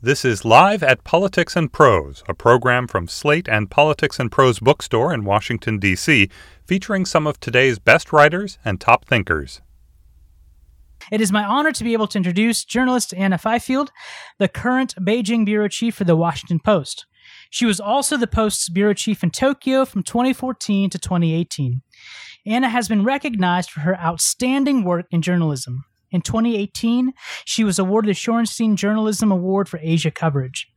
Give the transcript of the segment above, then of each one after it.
This is Live at Politics and Prose, a program from Slate and Politics and Prose bookstore in Washington, D.C., featuring some of today's best writers and top thinkers. It is my honor to be able to introduce journalist Anna Fifield, the current Beijing bureau chief for the Washington Post. She was also the Post's bureau chief in Tokyo from 2014 to 2018. Anna has been recognized for her outstanding work in journalism. In 2018, she was awarded the Shorenstein Journalism Award for Asia coverage.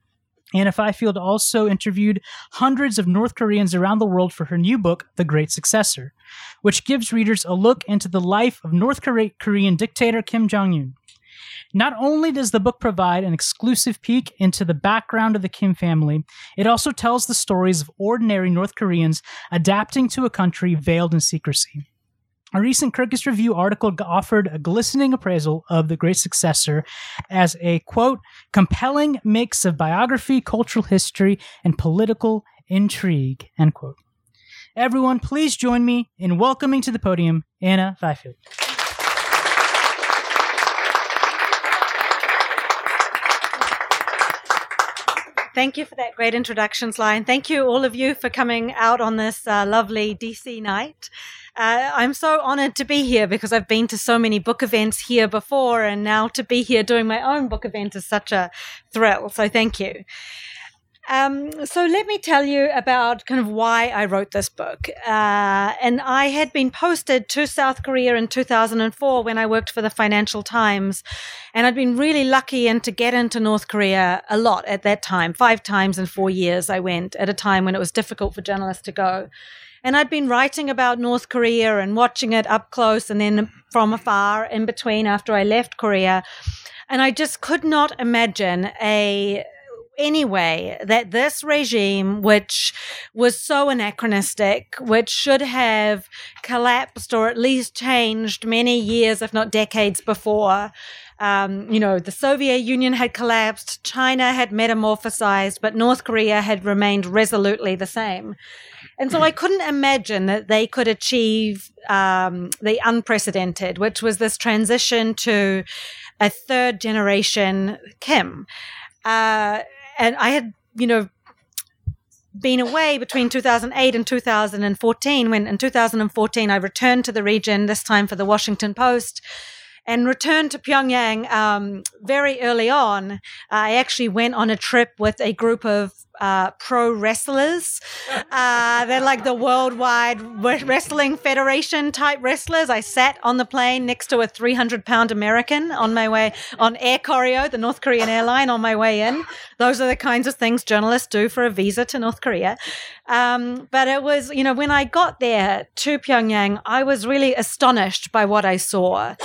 Anna Fifield also interviewed hundreds of North Koreans around the world for her new book, The Great Successor, which gives readers a look into the life of North Korean dictator Kim Jong un. Not only does the book provide an exclusive peek into the background of the Kim family, it also tells the stories of ordinary North Koreans adapting to a country veiled in secrecy. A recent Kirkus Review article offered a glistening appraisal of the great successor as a quote, compelling mix of biography, cultural history, and political intrigue, end quote. Everyone, please join me in welcoming to the podium Anna Fifield. Thank you for that great introductions And Thank you, all of you, for coming out on this uh, lovely DC night. Uh, I'm so honored to be here because I've been to so many book events here before, and now to be here doing my own book event is such a thrill. So thank you. Um, so let me tell you about kind of why I wrote this book. Uh, and I had been posted to South Korea in 2004 when I worked for the Financial Times. And I'd been really lucky and to get into North Korea a lot at that time. Five times in four years I went at a time when it was difficult for journalists to go. And I'd been writing about North Korea and watching it up close and then from afar in between after I left Korea. And I just could not imagine a anyway that this regime, which was so anachronistic, which should have collapsed or at least changed many years, if not decades before, um, you know, the Soviet Union had collapsed, China had metamorphosized, but North Korea had remained resolutely the same. And so I couldn't imagine that they could achieve um, the unprecedented, which was this transition to a third generation Kim. Uh, and I had, you know, been away between 2008 and 2014 when in 2014 I returned to the region this time for the Washington Post and returned to Pyongyang um, very early on. I actually went on a trip with a group of uh, pro wrestlers. Uh, they're like the worldwide wrestling federation type wrestlers. I sat on the plane next to a 300 pound American on my way on Air Koryo, the North Korean airline, on my way in. Those are the kinds of things journalists do for a visa to North Korea. Um, but it was, you know, when I got there to Pyongyang, I was really astonished by what I saw.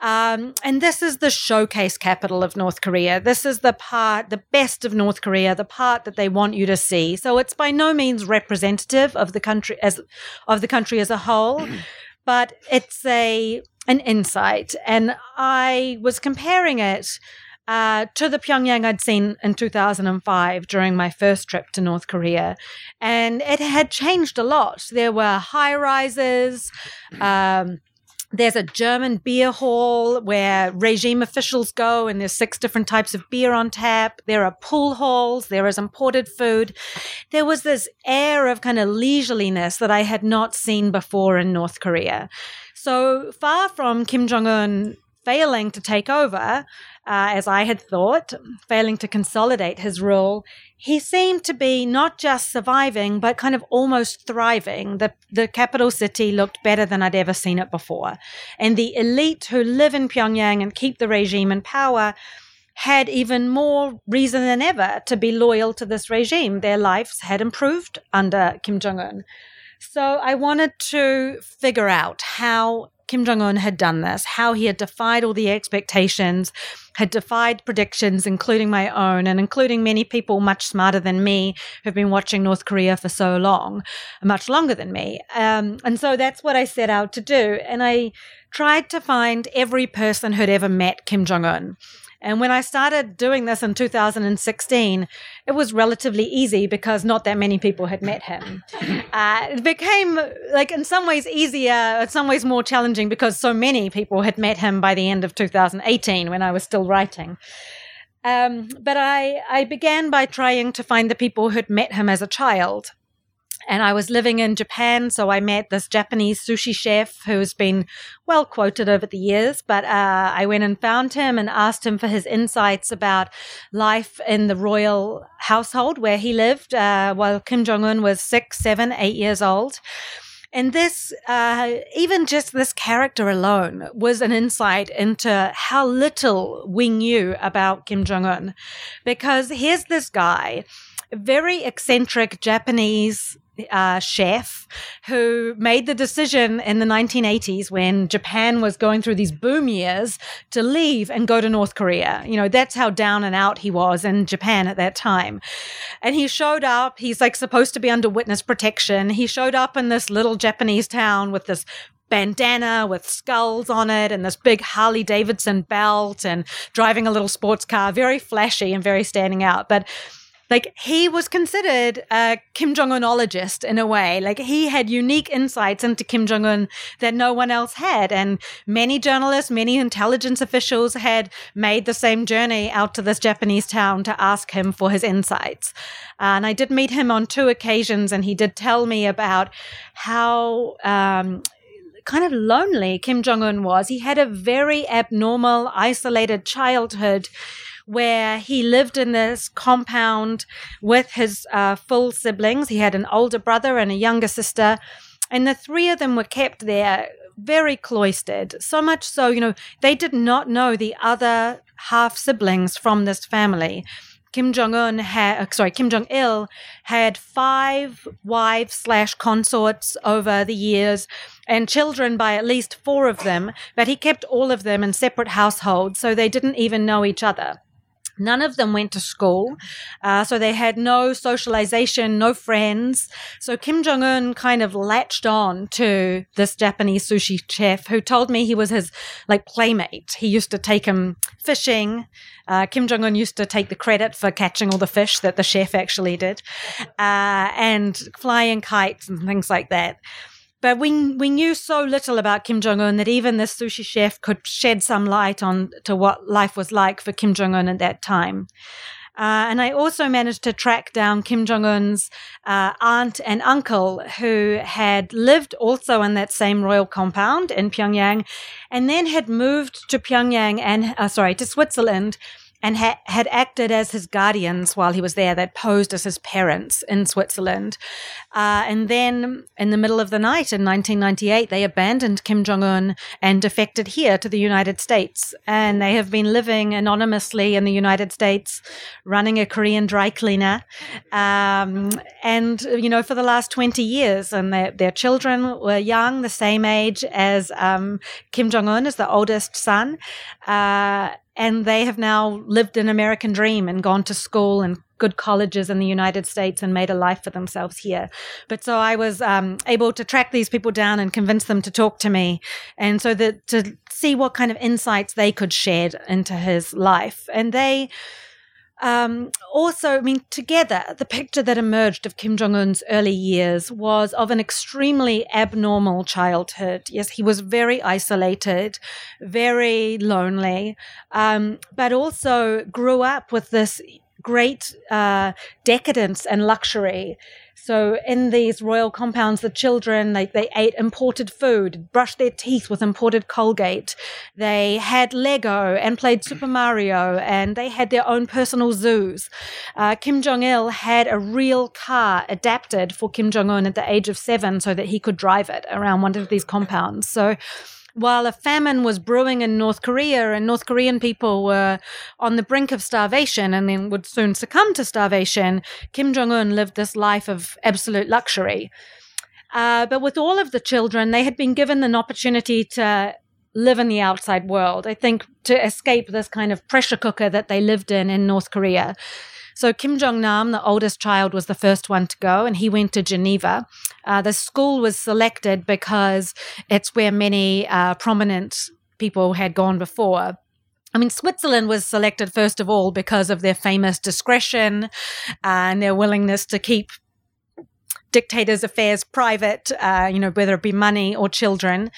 Um, and this is the showcase capital of North Korea. This is the part, the best of North Korea, the part that they want want you to see. So it's by no means representative of the country as of the country as a whole, but it's a an insight. And I was comparing it uh, to the Pyongyang I'd seen in 2005 during my first trip to North Korea. And it had changed a lot. There were high rises. Um, there's a German beer hall where regime officials go, and there's six different types of beer on tap. There are pool halls. There is imported food. There was this air of kind of leisureliness that I had not seen before in North Korea. So far from Kim Jong un failing to take over, uh, as I had thought, failing to consolidate his rule, he seemed to be not just surviving, but kind of almost thriving. The, the capital city looked better than I'd ever seen it before. And the elite who live in Pyongyang and keep the regime in power had even more reason than ever to be loyal to this regime. Their lives had improved under Kim Jong un. So I wanted to figure out how Kim Jong un had done this, how he had defied all the expectations, had defied predictions, including my own, and including many people much smarter than me who've been watching North Korea for so long, much longer than me. Um, and so that's what I set out to do. And I tried to find every person who'd ever met Kim Jong un. And when I started doing this in 2016, it was relatively easy because not that many people had met him. Uh, it became, like, in some ways easier, in some ways more challenging because so many people had met him by the end of 2018 when I was still writing. Um, but I, I began by trying to find the people who'd met him as a child. And I was living in Japan, so I met this Japanese sushi chef who's been well quoted over the years. But uh, I went and found him and asked him for his insights about life in the royal household where he lived uh, while Kim Jong un was six, seven, eight years old. And this, uh, even just this character alone was an insight into how little we knew about Kim Jong un. Because here's this guy, very eccentric Japanese uh, chef who made the decision in the 1980s when Japan was going through these boom years to leave and go to North Korea. You know, that's how down and out he was in Japan at that time. And he showed up, he's like supposed to be under witness protection. He showed up in this little Japanese town with this bandana with skulls on it and this big Harley Davidson belt and driving a little sports car, very flashy and very standing out. But like he was considered a Kim Jong Unologist in a way. Like he had unique insights into Kim Jong Un that no one else had, and many journalists, many intelligence officials had made the same journey out to this Japanese town to ask him for his insights. Uh, and I did meet him on two occasions, and he did tell me about how. Um, kind of lonely Kim Jong un was. He had a very abnormal, isolated childhood where he lived in this compound with his uh, full siblings. He had an older brother and a younger sister, and the three of them were kept there very cloistered. So much so, you know, they did not know the other half siblings from this family. Kim Jong Un had, uh, sorry, Kim Jong Il had five wives slash consorts over the years, and children by at least four of them. But he kept all of them in separate households, so they didn't even know each other. None of them went to school, uh, so they had no socialization, no friends. So Kim Jong Un kind of latched on to this Japanese sushi chef who told me he was his like playmate. He used to take him fishing. Uh, Kim Jong Un used to take the credit for catching all the fish that the chef actually did, uh, and flying kites and things like that. But we we knew so little about Kim Jong Un that even this sushi chef could shed some light on to what life was like for Kim Jong Un at that time. Uh, and I also managed to track down Kim Jong Un's uh, aunt and uncle, who had lived also in that same royal compound in Pyongyang, and then had moved to Pyongyang and uh, sorry to Switzerland and ha- had acted as his guardians while he was there, that posed as his parents in Switzerland. Uh, and then in the middle of the night in 1998, they abandoned Kim Jong un and defected here to the United States. And they have been living anonymously in the United States, running a Korean dry cleaner. Um, and, you know, for the last 20 years, and their, their children were young, the same age as um, Kim Jong un, is the oldest son. Uh, and they have now lived an American dream and gone to school and good colleges in the United States and made a life for themselves here. But so I was um, able to track these people down and convince them to talk to me, and so that to see what kind of insights they could shed into his life, and they um, also, I mean, together, the picture that emerged of Kim Jong un's early years was of an extremely abnormal childhood. Yes, he was very isolated, very lonely, um, but also grew up with this great uh, decadence and luxury. So in these royal compounds, the children, they, they ate imported food, brushed their teeth with imported Colgate. They had Lego and played Super Mario and they had their own personal zoos. Uh, Kim Jong-il had a real car adapted for Kim Jong-un at the age of seven so that he could drive it around one of these compounds. So while a famine was brewing in North Korea and North Korean people were on the brink of starvation and then would soon succumb to starvation, Kim Jong un lived this life of absolute luxury. Uh, but with all of the children, they had been given an opportunity to live in the outside world. I think to escape this kind of pressure cooker that they lived in in North Korea. So Kim Jong Nam, the oldest child, was the first one to go, and he went to Geneva. Uh, the school was selected because it's where many uh, prominent people had gone before. I mean, Switzerland was selected first of all because of their famous discretion and their willingness to keep dictators' affairs private, uh, you know, whether it be money or children.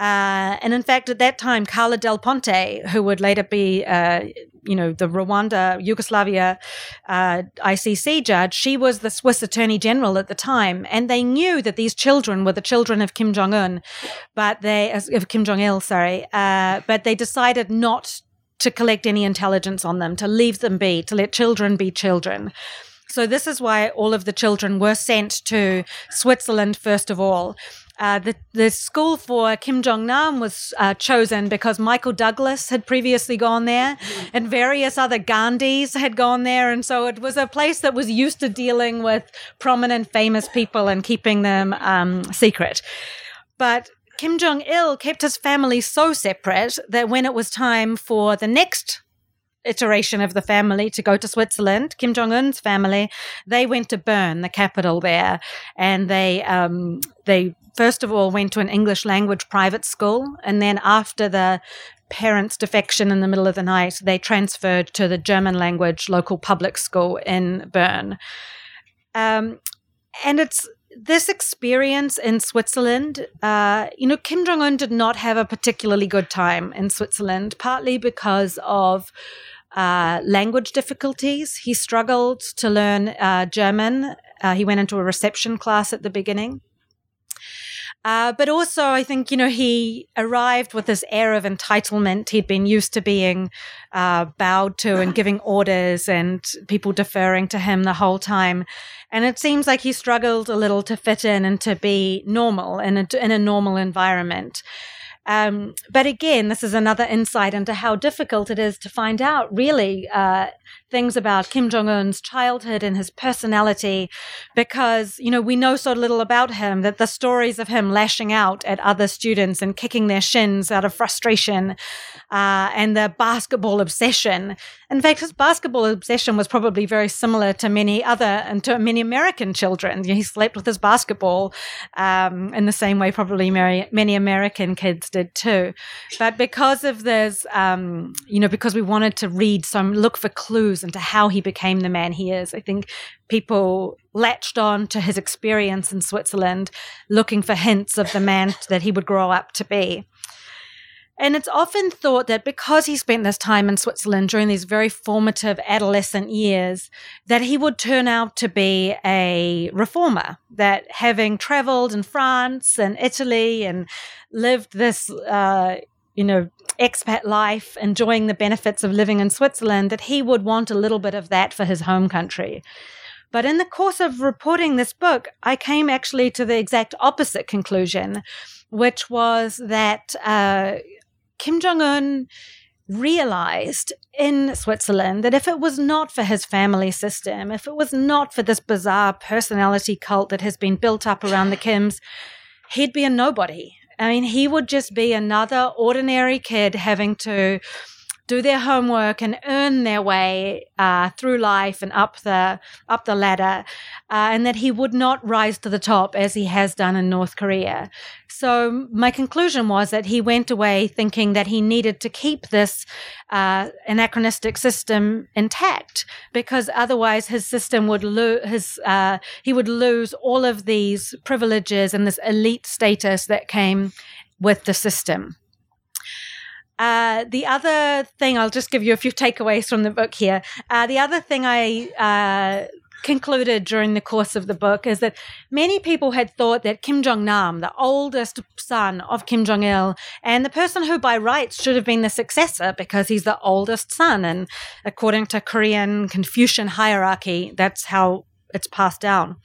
Uh, and in fact, at that time, Carla Del Ponte, who would later be uh, you know, the Rwanda, Yugoslavia uh, ICC judge, she was the Swiss Attorney General at the time, and they knew that these children were the children of Kim Jong Un, but they of Kim Jong Il, sorry, uh, but they decided not to collect any intelligence on them, to leave them be, to let children be children. So this is why all of the children were sent to Switzerland first of all. Uh, the, the school for Kim Jong Nam was uh, chosen because Michael Douglas had previously gone there and various other Gandhis had gone there. And so it was a place that was used to dealing with prominent, famous people and keeping them um, secret. But Kim Jong il kept his family so separate that when it was time for the next iteration of the family to go to Switzerland, Kim Jong Un's family, they went to Bern, the capital there, and they um, they first of all went to an English language private school. And then after the parents' defection in the middle of the night, they transferred to the German language local public school in Bern. Um, and it's this experience in Switzerland, uh, you know, Kim Jong un did not have a particularly good time in Switzerland, partly because of uh, language difficulties. He struggled to learn uh, German. Uh, he went into a reception class at the beginning. Uh, but also, I think, you know, he arrived with this air of entitlement. He'd been used to being uh, bowed to and giving orders and people deferring to him the whole time. And it seems like he struggled a little to fit in and to be normal in a, in a normal environment. Um, but again, this is another insight into how difficult it is to find out really uh, things about Kim Jong Un's childhood and his personality, because you know we know so little about him that the stories of him lashing out at other students and kicking their shins out of frustration, uh, and the basketball obsession. In fact, his basketball obsession was probably very similar to many other and to many American children. He slept with his basketball um, in the same way probably many, many American kids did too. But because of this, um, you know, because we wanted to read some, look for clues into how he became the man he is, I think people latched on to his experience in Switzerland, looking for hints of the man that he would grow up to be. And it's often thought that because he spent this time in Switzerland during these very formative adolescent years, that he would turn out to be a reformer, that having traveled in France and Italy and lived this, uh, you know, expat life, enjoying the benefits of living in Switzerland, that he would want a little bit of that for his home country. But in the course of reporting this book, I came actually to the exact opposite conclusion, which was that uh, Kim Jong un realized in Switzerland that if it was not for his family system, if it was not for this bizarre personality cult that has been built up around the Kims, he'd be a nobody. I mean, he would just be another ordinary kid having to do their homework and earn their way uh, through life and up the up the ladder, uh, and that he would not rise to the top as he has done in North Korea. So my conclusion was that he went away thinking that he needed to keep this uh, anachronistic system intact because otherwise his system would lose his uh, he would lose all of these privileges and this elite status that came with the system. Uh, the other thing, I'll just give you a few takeaways from the book here. Uh, the other thing I uh, concluded during the course of the book is that many people had thought that Kim Jong Nam, the oldest son of Kim Jong il, and the person who by rights should have been the successor because he's the oldest son, and according to Korean Confucian hierarchy, that's how it's passed down.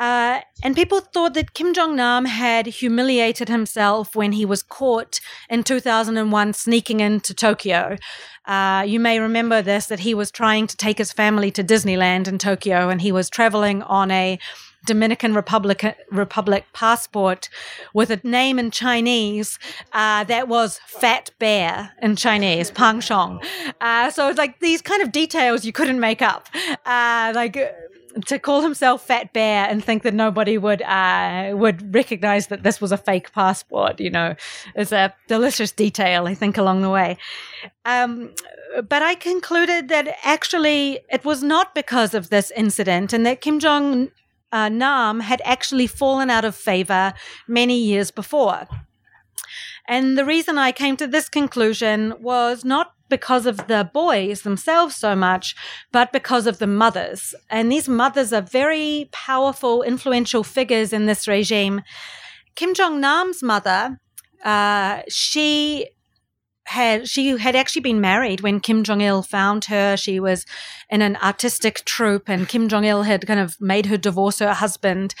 Uh, and people thought that Kim Jong Nam had humiliated himself when he was caught in 2001 sneaking into Tokyo. Uh, you may remember this that he was trying to take his family to Disneyland in Tokyo and he was traveling on a Dominican Republic Republic passport with a name in Chinese uh, that was Fat Bear in Chinese, Pang Xiong. Uh, so it's like these kind of details you couldn't make up. Uh, like to call himself Fat Bear and think that nobody would uh, would recognize that this was a fake passport, you know, is a delicious detail, I think, along the way. Um, but I concluded that actually it was not because of this incident and that Kim Jong uh, Nam had actually fallen out of favor many years before. And the reason I came to this conclusion was not because of the boys themselves so much, but because of the mothers. And these mothers are very powerful, influential figures in this regime. Kim Jong Nam's mother, uh, she had she had actually been married when Kim Jong Il found her. She was in an artistic troupe, and Kim Jong Il had kind of made her divorce her husband,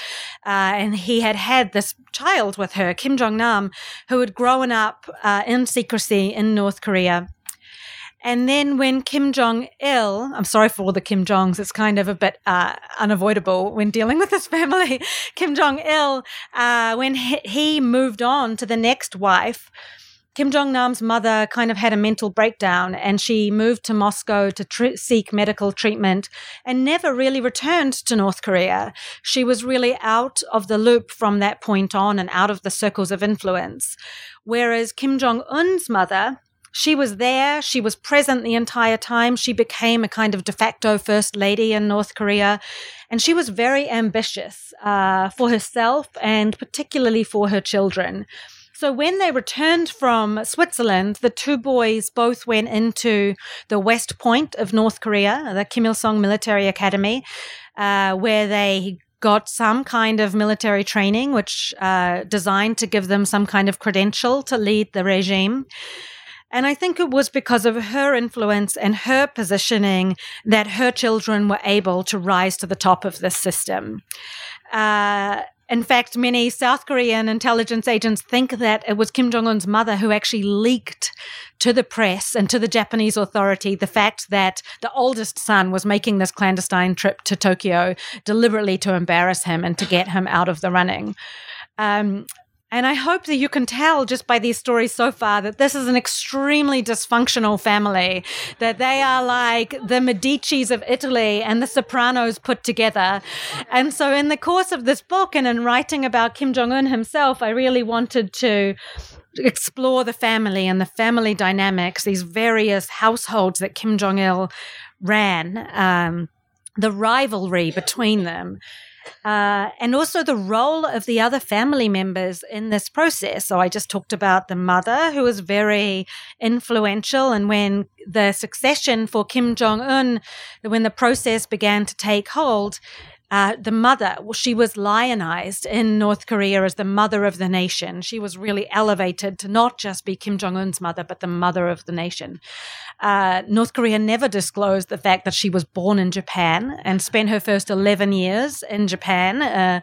uh, and he had had this child with her, Kim Jong Nam, who had grown up uh, in secrecy in North Korea. And then when Kim Jong Il, I'm sorry for all the Kim Jongs, it's kind of a bit uh, unavoidable when dealing with this family. Kim Jong Il, uh, when he, moved on to the next wife, Kim Jong Nam's mother kind of had a mental breakdown and she moved to Moscow to tr- seek medical treatment and never really returned to North Korea. She was really out of the loop from that point on and out of the circles of influence. Whereas Kim Jong un's mother, she was there. She was present the entire time. She became a kind of de facto first lady in North Korea. And she was very ambitious uh, for herself and particularly for her children. So when they returned from Switzerland, the two boys both went into the West Point of North Korea, the Kim Il Sung Military Academy, uh, where they got some kind of military training, which uh, designed to give them some kind of credential to lead the regime. And I think it was because of her influence and her positioning that her children were able to rise to the top of this system. Uh, in fact, many South Korean intelligence agents think that it was Kim Jong un's mother who actually leaked to the press and to the Japanese authority the fact that the oldest son was making this clandestine trip to Tokyo deliberately to embarrass him and to get him out of the running. Um, and I hope that you can tell just by these stories so far that this is an extremely dysfunctional family, that they are like the Medicis of Italy and the Sopranos put together. And so, in the course of this book and in writing about Kim Jong un himself, I really wanted to explore the family and the family dynamics, these various households that Kim Jong il ran, um, the rivalry between them uh, and also the role of the other family members in this process. So I just talked about the mother, who was very influential, and when the succession for Kim Jong Un, when the process began to take hold, uh, the mother, she was lionized in North Korea as the mother of the nation. She was really elevated to not just be Kim Jong un's mother, but the mother of the nation. Uh, North Korea never disclosed the fact that she was born in Japan and spent her first 11 years in Japan, a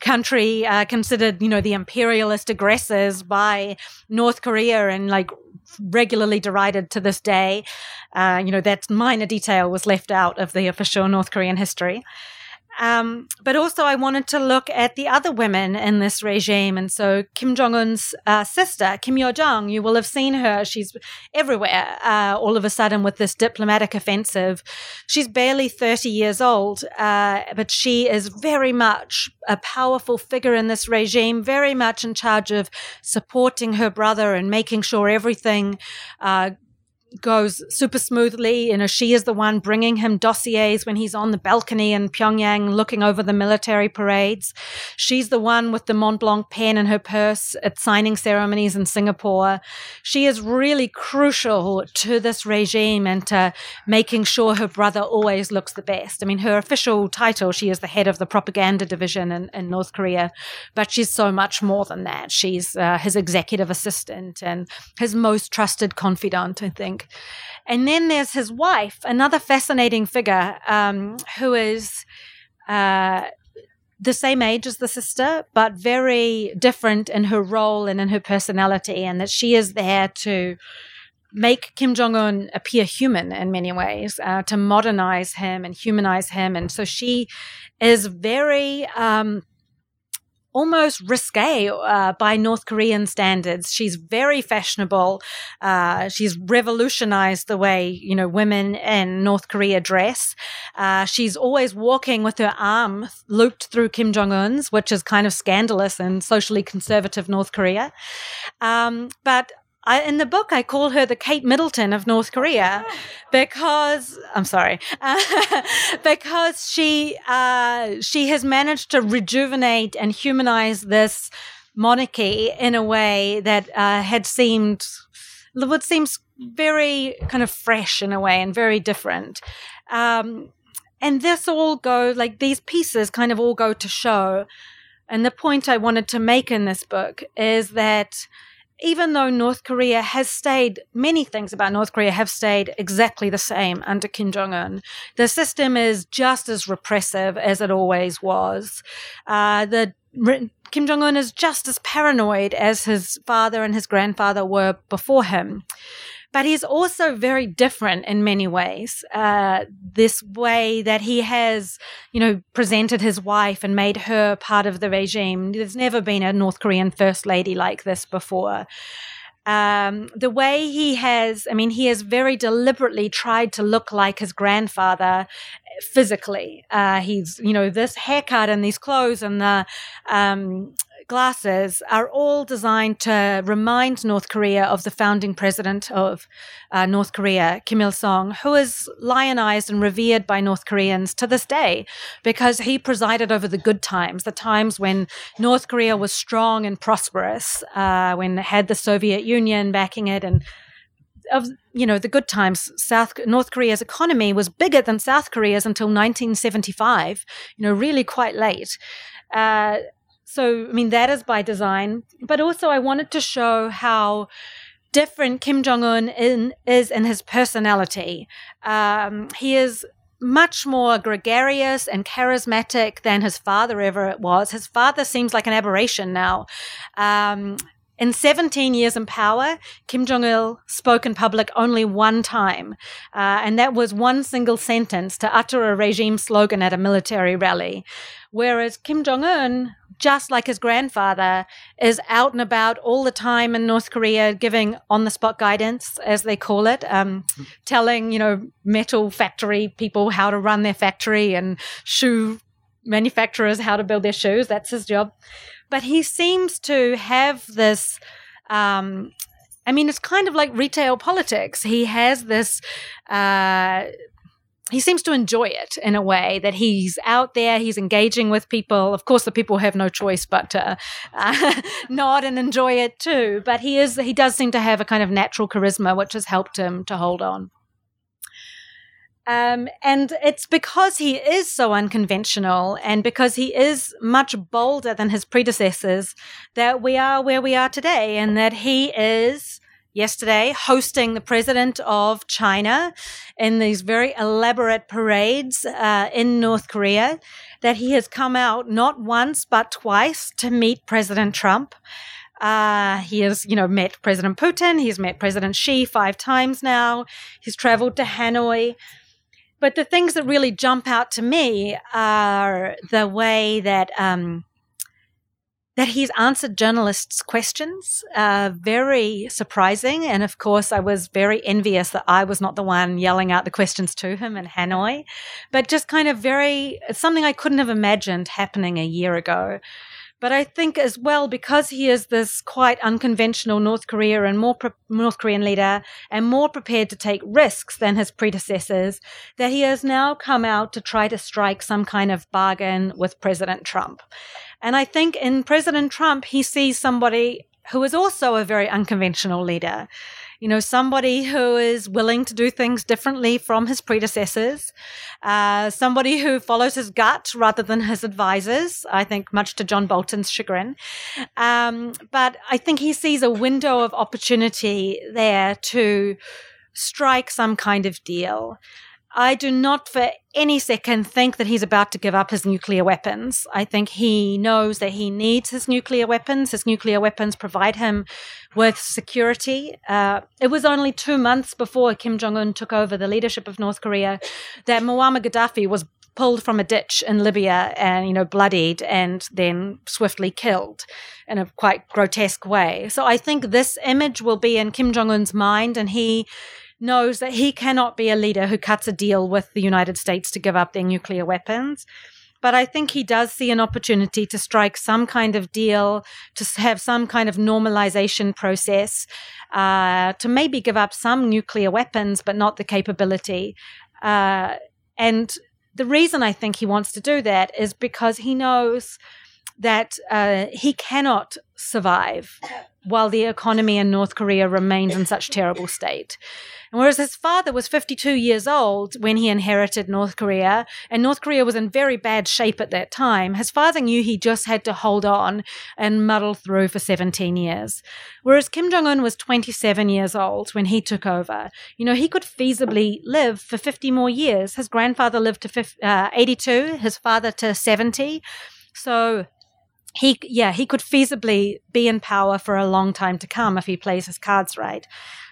country uh, considered, you know, the imperialist aggressors by North Korea and like regularly derided to this day. Uh, you know, that minor detail was left out of the official North Korean history. Um, but also, I wanted to look at the other women in this regime. And so, Kim Jong un's uh, sister, Kim Yo Jong, you will have seen her. She's everywhere uh, all of a sudden with this diplomatic offensive. She's barely 30 years old, uh, but she is very much a powerful figure in this regime, very much in charge of supporting her brother and making sure everything uh, goes super smoothly. You know, she is the one bringing him dossiers when he's on the balcony in Pyongyang looking over the military parades. She's the one with the Mont Blanc pen in her purse at signing ceremonies in Singapore. She is really crucial to this regime and to making sure her brother always looks the best. I mean, her official title, she is the head of the propaganda division in, in North Korea, but she's so much more than that. She's uh, his executive assistant and his most trusted confidant, I think think. And then there's his wife, another fascinating figure um, who is uh, the same age as the sister, but very different in her role and in her personality, and that she is there to make Kim Jong un appear human in many ways, uh, to modernize him and humanize him. And so she is very. Um, almost risque uh, by North Korean standards. She's very fashionable. Uh, she's revolutionized the way, you know, women in North Korea dress. Uh, she's always walking with her arm looped through Kim Jong un's, which is kind of scandalous in socially conservative North Korea. Um, but I, in the book, I call her the Kate Middleton of North Korea because I'm sorry, uh, because she uh, she has managed to rejuvenate and humanize this monarchy in a way that uh, had seemed what seems very kind of fresh in a way and very different. Um, and this all go like these pieces kind of all go to show. And the point I wanted to make in this book is that even though North Korea has stayed, many things about North Korea have stayed exactly the same under Kim Jong un. The system is just as repressive as it always was. Uh, the Kim Jong un is just as paranoid as his father and his grandfather were before him but he's also very different in many ways. Uh, this way that he has, you know, presented his wife and made her part of the regime. There's never been a North Korean first lady like this before. Um, the way he has, I mean, he has very deliberately tried to look like his grandfather physically. Uh, he's, you know, this haircut and these clothes and the, um, glasses are all designed to remind North Korea of the founding president of uh, North Korea, Kim Il sung, who is lionized and revered by North Koreans to this day because he presided over the good times, the times when North Korea was strong and prosperous, uh, when it had the Soviet Union backing it and of you know the good times. South north korea's economy was bigger than south korea's until 1975 you know really quite late. Uh, so, I mean, that is by design. But also, I wanted to show how different Kim Jong un is in his personality. Um, he is much more gregarious and charismatic than his father ever was. His father seems like an aberration now. Um, in 17 years in power, Kim Jong il spoke in public only one time, uh, and that was one single sentence to utter a regime slogan at a military rally. Whereas Kim Jong un, just like his grandfather, is out and about all the time in North Korea, giving on the spot guidance, as they call it, um, telling, you know, metal factory people how to run their factory and shoe manufacturers how to build their shoes. That's his job but he seems to have this. Um, I mean, it's kind of like retail politics. He has this. Uh, he seems to enjoy it in a way that he's out there, he's engaging with people. Of course, the people have no choice but to uh, nod and enjoy it too. But he is, he does seem to have a kind of natural charisma, which has helped him to hold on. Um, and it's because he is so unconventional and because he is much bolder than his predecessors that we are where we are today and that he is yesterday hosting the president of China in these very elaborate parades uh, in North Korea, that he has come out not once but twice to meet President Trump. Uh, he has, you know, met President Putin. He's met President Xi five times now. He's traveled to Hanoi. But the things that really jump out to me are the way that um, that he's answered journalists' questions. Uh, very surprising, and of course, I was very envious that I was not the one yelling out the questions to him in Hanoi. But just kind of very something I couldn't have imagined happening a year ago. But I think as well, because he is this quite unconventional North Korea and more pre- North Korean leader and more prepared to take risks than his predecessors, that he has now come out to try to strike some kind of bargain with President Trump. And I think in President Trump, he sees somebody who is also a very unconventional leader you know, somebody who is willing to do things differently from his predecessors, uh, somebody who follows his gut rather than his advisors, I think, much to John Bolton's chagrin. Um, but I think he sees a window of opportunity there to strike some kind of deal. I do not for any second think that he's about to give up his nuclear weapons. I think he knows that he needs his nuclear weapons. His nuclear weapons provide him with security. Uh, it was only two months before Kim Jong un took over the leadership of North Korea that Muammar Gaddafi was pulled from a ditch in Libya and, you know, bloodied and then swiftly killed in a quite grotesque way. So I think this image will be in Kim Jong un's mind and he knows that he cannot be a leader who cuts a deal with the United States to give up their nuclear weapons. But I think he does see an opportunity to strike some kind of deal, to have some kind of normalization process, uh, to maybe give up some nuclear weapons, but not the capability. Uh, and the reason I think he wants to do that is because he knows that uh, he cannot survive while the economy in North Korea remains in such terrible state. And whereas his father was 52 years old when he inherited North Korea, and North Korea was in very bad shape at that time, his father knew he just had to hold on and muddle through for 17 years. Whereas Kim Jong un was 27 years old when he took over. You know, he could feasibly live for 50 more years. His grandfather lived to 50, uh, 82, his father to 70. So he yeah he could feasibly be in power for a long time to come if he plays his cards right.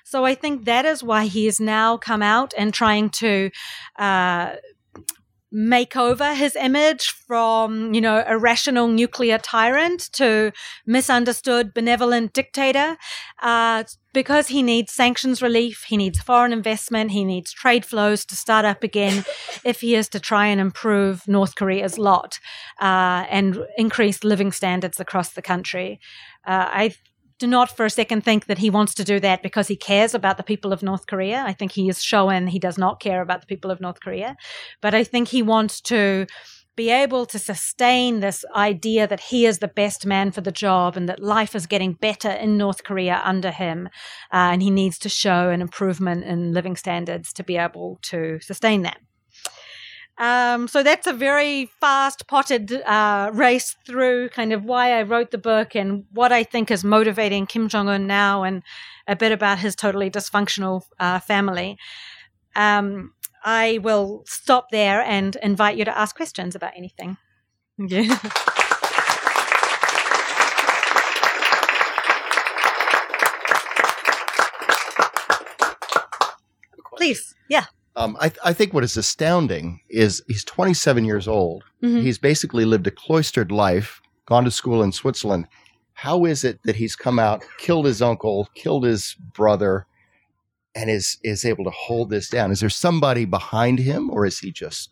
So i think that is why he has now come out and trying to uh, make over his image from, you know, a rational nuclear tyrant to misunderstood benevolent dictator. Uh, because he needs sanctions relief, he needs foreign investment, he needs trade flows to start up again if he is to try and improve North Korea's lot uh, and increase living standards across the country. Uh, I do not for a second think that he wants to do that because he cares about the people of North Korea. I think he is shown he does not care about the people of North Korea. But I think he wants to be able to sustain this idea that he is the best man for the job and that life is getting better in North Korea under him. Uh, and he needs to show an improvement in living standards to be able to sustain that. Um, so that's a very fast potted uh, race through kind of why I wrote the book and what I think is motivating Kim Jong un now and a bit about his totally dysfunctional uh, family. Um, I will stop there and invite you to ask questions about anything. Yeah. Please, yeah. Um, I, I, think what is astounding is he's 27 years old. Mm-hmm. He's basically lived a cloistered life, gone to school in Switzerland. How is it that he's come out, killed his uncle, killed his brother, and is is able to hold this down? Is there somebody behind him, or is he just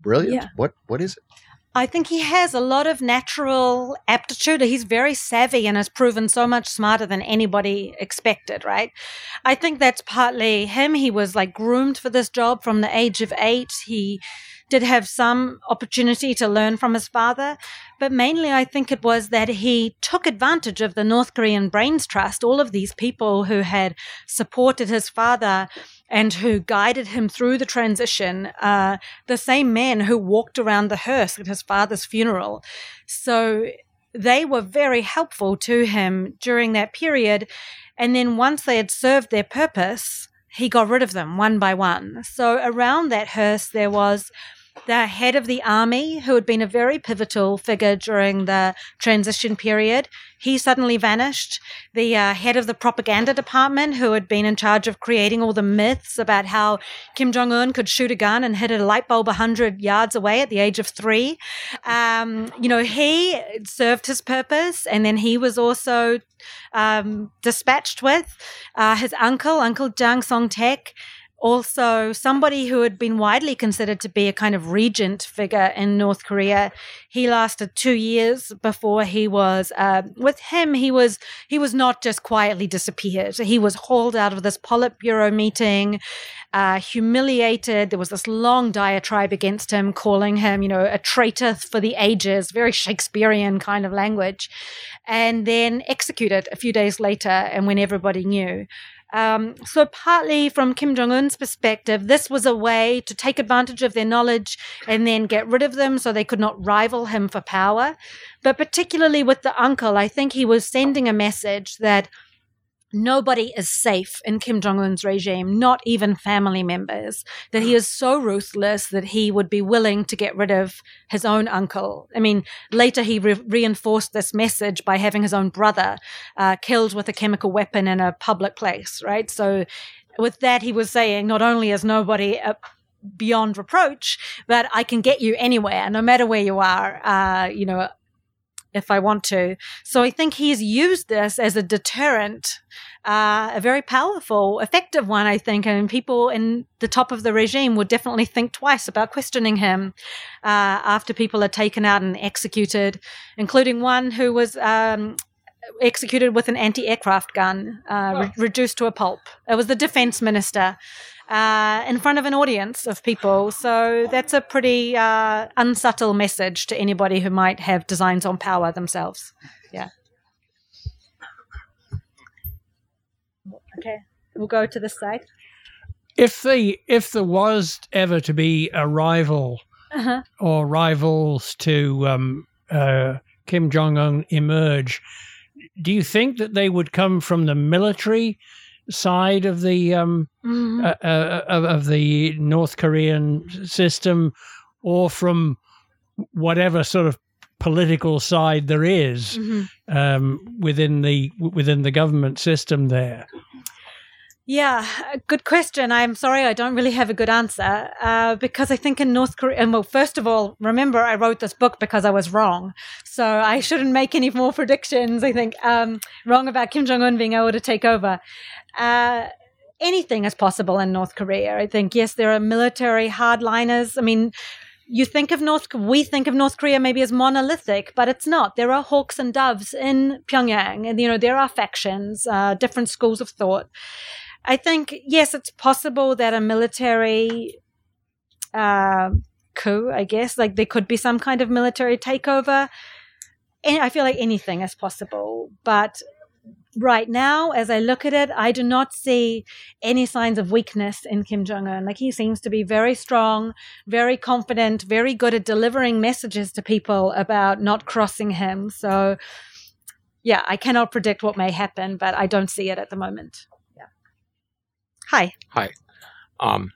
brilliant? Yeah. What what is it? I think he has a lot of natural aptitude. He's very savvy and has proven so much smarter than anybody expected, right? I think that's partly him. He was like groomed for this job from the age of eight. He did have some opportunity to learn from his father, but mainly I think it was that he took advantage of the North Korean Brains Trust, all of these people who had supported his father and who guided him through the transition, uh, the same men who walked around the hearse at his father's funeral. So they were very helpful to him during that period. And then once they had served their purpose, he got rid of them one by one. So around that hearse, there was the head of the army, who had been a very pivotal figure during the transition period, he suddenly vanished. The uh, head of the propaganda department, who had been in charge of creating all the myths about how Kim Jong un could shoot a gun and hit a light bulb 100 yards away at the age of three, um, you know, he served his purpose. And then he was also um, dispatched with uh, his uncle, Uncle Jang Song Taek also somebody who had been widely considered to be a kind of regent figure in North Korea. He lasted two years before he was uh, with him. He was he was not just quietly disappeared. He was hauled out of this Politburo meeting, uh, humiliated. There was this long diatribe against him, calling him, you know, a traitor for the ages, very Shakespearean kind of language, and then executed a few days later, and when everybody knew. Um, so, partly from Kim Jong un's perspective, this was a way to take advantage of their knowledge and then get rid of them so they could not rival him for power. But particularly with the uncle, I think he was sending a message that nobody is safe in Kim Jong un's regime, not even family members. That he is so ruthless that he would be willing to get rid of his own uncle. I mean, later he re- reinforced this message by having his own brother uh, killed with a chemical weapon in a public place, right? So, with that, he was saying not only is nobody uh, beyond reproach, but I can get you anywhere, no matter where you are. Uh, you know, if I want to. So I think he's used this as a deterrent, uh, a very powerful, effective one, I think. And people in the top of the regime would definitely think twice about questioning him uh, after people are taken out and executed, including one who was. Um, executed with an anti-aircraft gun, uh, oh. re- reduced to a pulp. It was the defense minister uh, in front of an audience of people. So that's a pretty uh, unsubtle message to anybody who might have designs on power themselves. Yeah. Okay, we'll go to this side. If the if there was ever to be a rival Uh-huh. or rivals to um, uh, Kim Jong Un emerge, do you think that they would come from the military side of the um, Mhm. uh, uh, of, of the North Korean system, or from whatever sort of political side there is Mhm. um, within the within the government system there? Yeah, good question. I'm sorry, I don't really have a good answer uh, because I think in North Korea, well, first of all, remember I wrote this book because I was wrong, so I shouldn't make any more predictions. I think um, wrong about Kim Jong Un being able to take over. Uh, anything is possible in North Korea. I think yes, there are military hardliners. I mean. You think of North, we think of North Korea maybe as monolithic, but it's not. There are hawks and doves in Pyongyang, and you know there are factions, uh, different schools of thought. I think yes, it's possible that a military uh, coup, I guess, like there could be some kind of military takeover. And I feel like anything is possible, but right now, as I look at it, I do not see any signs of weakness in Kim Jong Un. Like he seems to be very strong, very confident, very good at delivering messages to people about not crossing him. So, yeah, I cannot predict what may happen, but I don't see it at the moment. Hi. Hi. Um,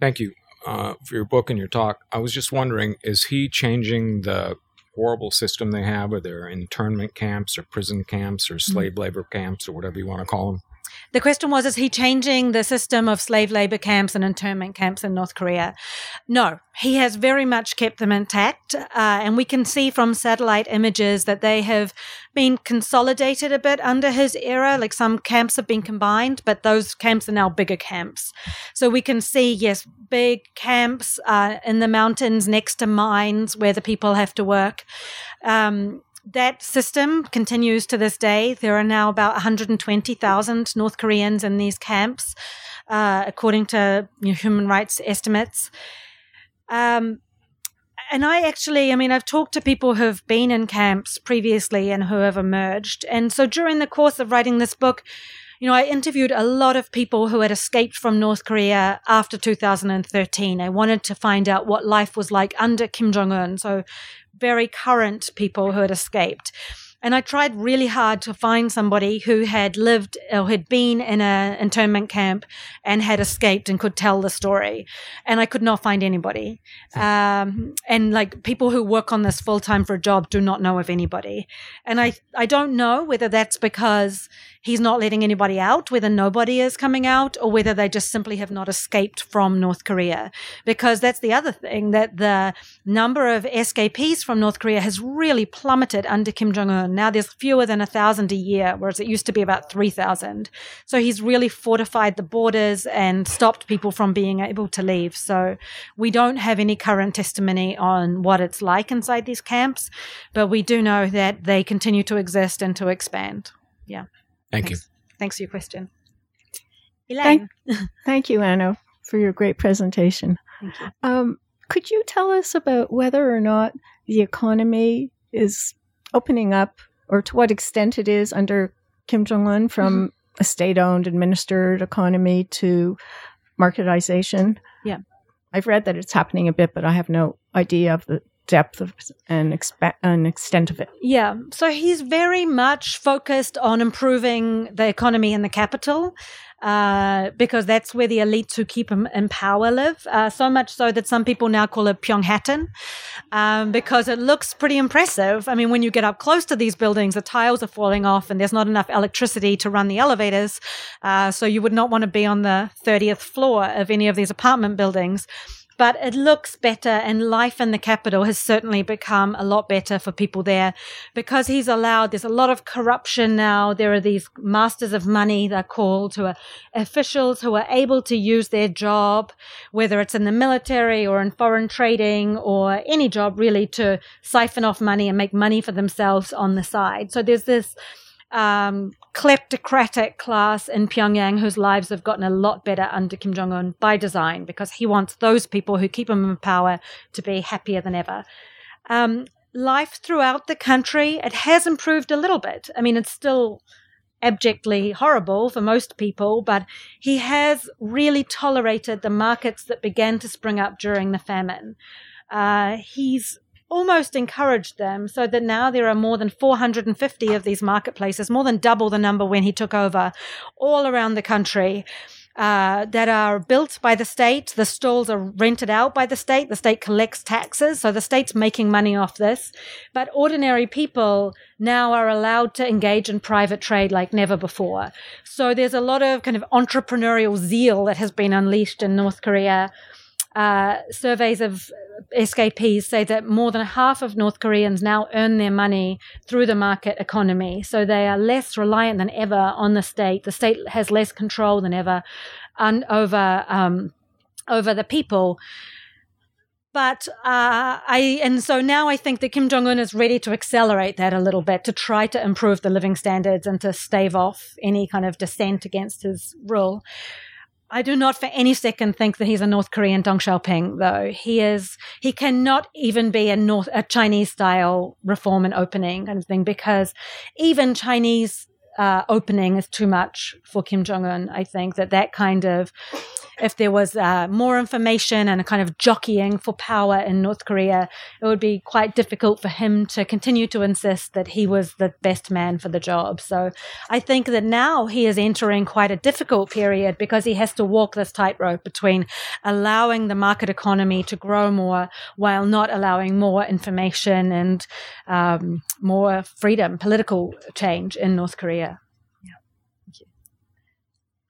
thank you uh, for your book and your talk. I was just wondering, is he changing the horrible system they have, or their internment camps, or prison camps, or slave labor camps, or whatever you want to call them? The question was Is he changing the system of slave labor camps and internment camps in North Korea? No, he has very much kept them intact. Uh, and we can see from satellite images that they have been consolidated a bit under his era. Like some camps have been combined, but those camps are now bigger camps. So we can see, yes, big camps uh, in the mountains next to mines where the people have to work. Um, that system continues to this day. There are now about 120,000 North Koreans in these camps, uh, according to you know, human rights estimates. Um, and I actually, I mean, I've talked to people who've been in camps previously and who have emerged. And so during the course of writing this book, you know, I interviewed a lot of people who had escaped from North Korea after 2013. I wanted to find out what life was like under Kim Jong un. So, very current people who had escaped. And I tried really hard to find somebody who had lived or had been in an internment camp and had escaped and could tell the story. And I could not find anybody. Um, and like people who work on this full time for a job do not know of anybody. And I, I don't know whether that's because he's not letting anybody out, whether nobody is coming out, or whether they just simply have not escaped from North Korea. Because that's the other thing that the number of escapees from North Korea has really plummeted under Kim Jong un. Now there's fewer than a thousand a year, whereas it used to be about 3,000. So he's really fortified the borders and stopped people from being able to leave. So we don't have any current testimony on what it's like inside these camps, but we do know that they continue to exist and to expand. Yeah. Thank Thanks. Thanks for your question. Thank- Elaine. Thank you, Anna, for your great presentation. Thank you. Um, could you tell us about whether or not the economy is opening up, or to what extent it is under Kim Jong Un from mm-hmm. a state owned, administered economy to marketization? Yeah. I've read that it's happening a bit, but I have no idea of the depth of and, expa- and extent of it. Yeah. So he's very much focused on improving the economy in the capital. Uh, because that's where the elites who keep them in power live. Uh, so much so that some people now call it Pyonghattan, um, because it looks pretty impressive. I mean, when you get up close to these buildings, the tiles are falling off, and there's not enough electricity to run the elevators. Uh, so you would not want to be on the 30th floor of any of these apartment buildings but it looks better and life in the capital has certainly become a lot better for people there. Because he's allowed there's a lot of corruption now. There are these masters of money they're called who are officials who are able to use their job whether it's in the military or in foreign trading or any job really to siphon off money and make money for themselves on the side. So there's this um, kleptocratic class in Pyongyang whose lives have gotten a lot better under Kim Jong un by design because he wants those people who keep him in power to be happier than ever. Um, life throughout the country, it has improved a little bit. I mean, it's still abjectly horrible for most people, but he has really tolerated the markets that began to spring up during the famine. Uh, he's almost encouraged them so that now there are more than 450 of these marketplaces, more than double the number when he took over, all around the country. Uh, that are built by the state. The stalls are rented out by the state. The state collects taxes. So the state's making money off this. But ordinary people now are allowed to engage in private trade like never before. So there's a lot of kind of entrepreneurial zeal that has been unleashed in North Korea. Uh, surveys of SKPs say that more than half of North Koreans now earn their money through the market economy. So they are less reliant than ever on the state. The state has less control than ever and over um, over the people. But uh, I and so now I think that Kim Jong Un is ready to accelerate that a little bit to try to improve the living standards and to stave off any kind of dissent against his rule. I do not for any second think that he's a North Korean Deng Xiaoping, though. He is, he cannot even be a North, a Chinese style reform and opening kind of thing because even Chinese uh, opening is too much for Kim Jong Un. I think that that kind of if there was uh, more information and a kind of jockeying for power in North Korea, it would be quite difficult for him to continue to insist that he was the best man for the job. So I think that now he is entering quite a difficult period because he has to walk this tightrope between allowing the market economy to grow more while not allowing more information and um, more freedom, political change in North Korea.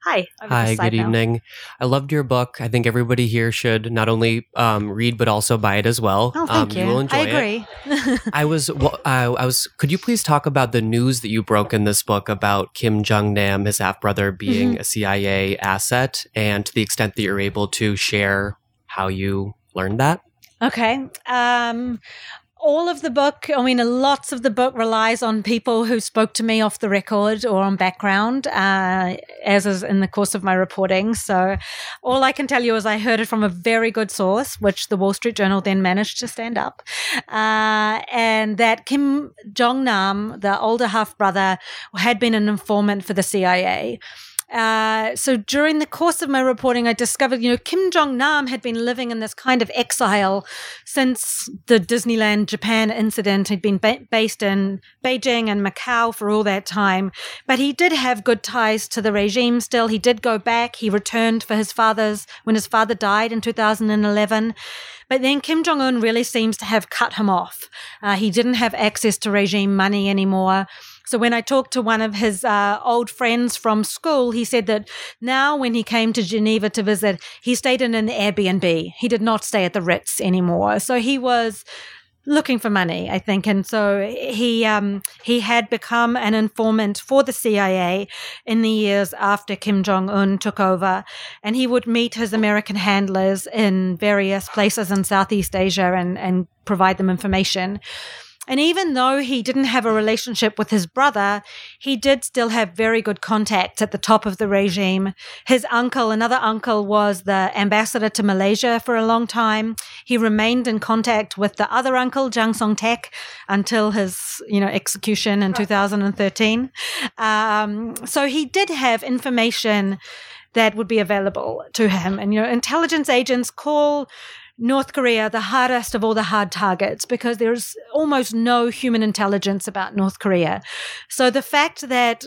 Hi. Hi, good evening. I loved your book. I think everybody here should not only um, read but also buy it as well. Oh, thank um, you. you will enjoy I agree. I was, uh, I was. Could you please talk about the news that you broke in this book about Kim Jong Nam, his half brother, being mm-hmm. a CIA asset, and to the extent that you're able to share how you learned that? Okay. Um, all of the book, I mean, lots of the book relies on people who spoke to me off the record or on background, uh, as is in the course of my reporting. So, all I can tell you is I heard it from a very good source, which the Wall Street Journal then managed to stand up, uh, and that Kim Jong Nam, the older half brother, had been an informant for the CIA. Uh, so during the course of my reporting, I discovered, you know, Kim Jong Nam had been living in this kind of exile since the Disneyland Japan incident. He'd been ba- based in Beijing and Macau for all that time, but he did have good ties to the regime still. He did go back. He returned for his father's, when his father died in 2011. But then Kim Jong un really seems to have cut him off. Uh, he didn't have access to regime money anymore. So when I talked to one of his uh, old friends from school, he said that now when he came to Geneva to visit, he stayed in an Airbnb. He did not stay at the Ritz anymore. So he was looking for money, I think, and so he um, he had become an informant for the CIA in the years after Kim Jong Un took over, and he would meet his American handlers in various places in Southeast Asia and and provide them information. And even though he didn't have a relationship with his brother, he did still have very good contacts at the top of the regime. His uncle, another uncle, was the ambassador to Malaysia for a long time. He remained in contact with the other uncle, Jang Song Tek, until his, you know, execution in 2013. Um, so he did have information that would be available to him. And, you know, intelligence agents call North Korea the hardest of all the hard targets because there's almost no human intelligence about North Korea. So the fact that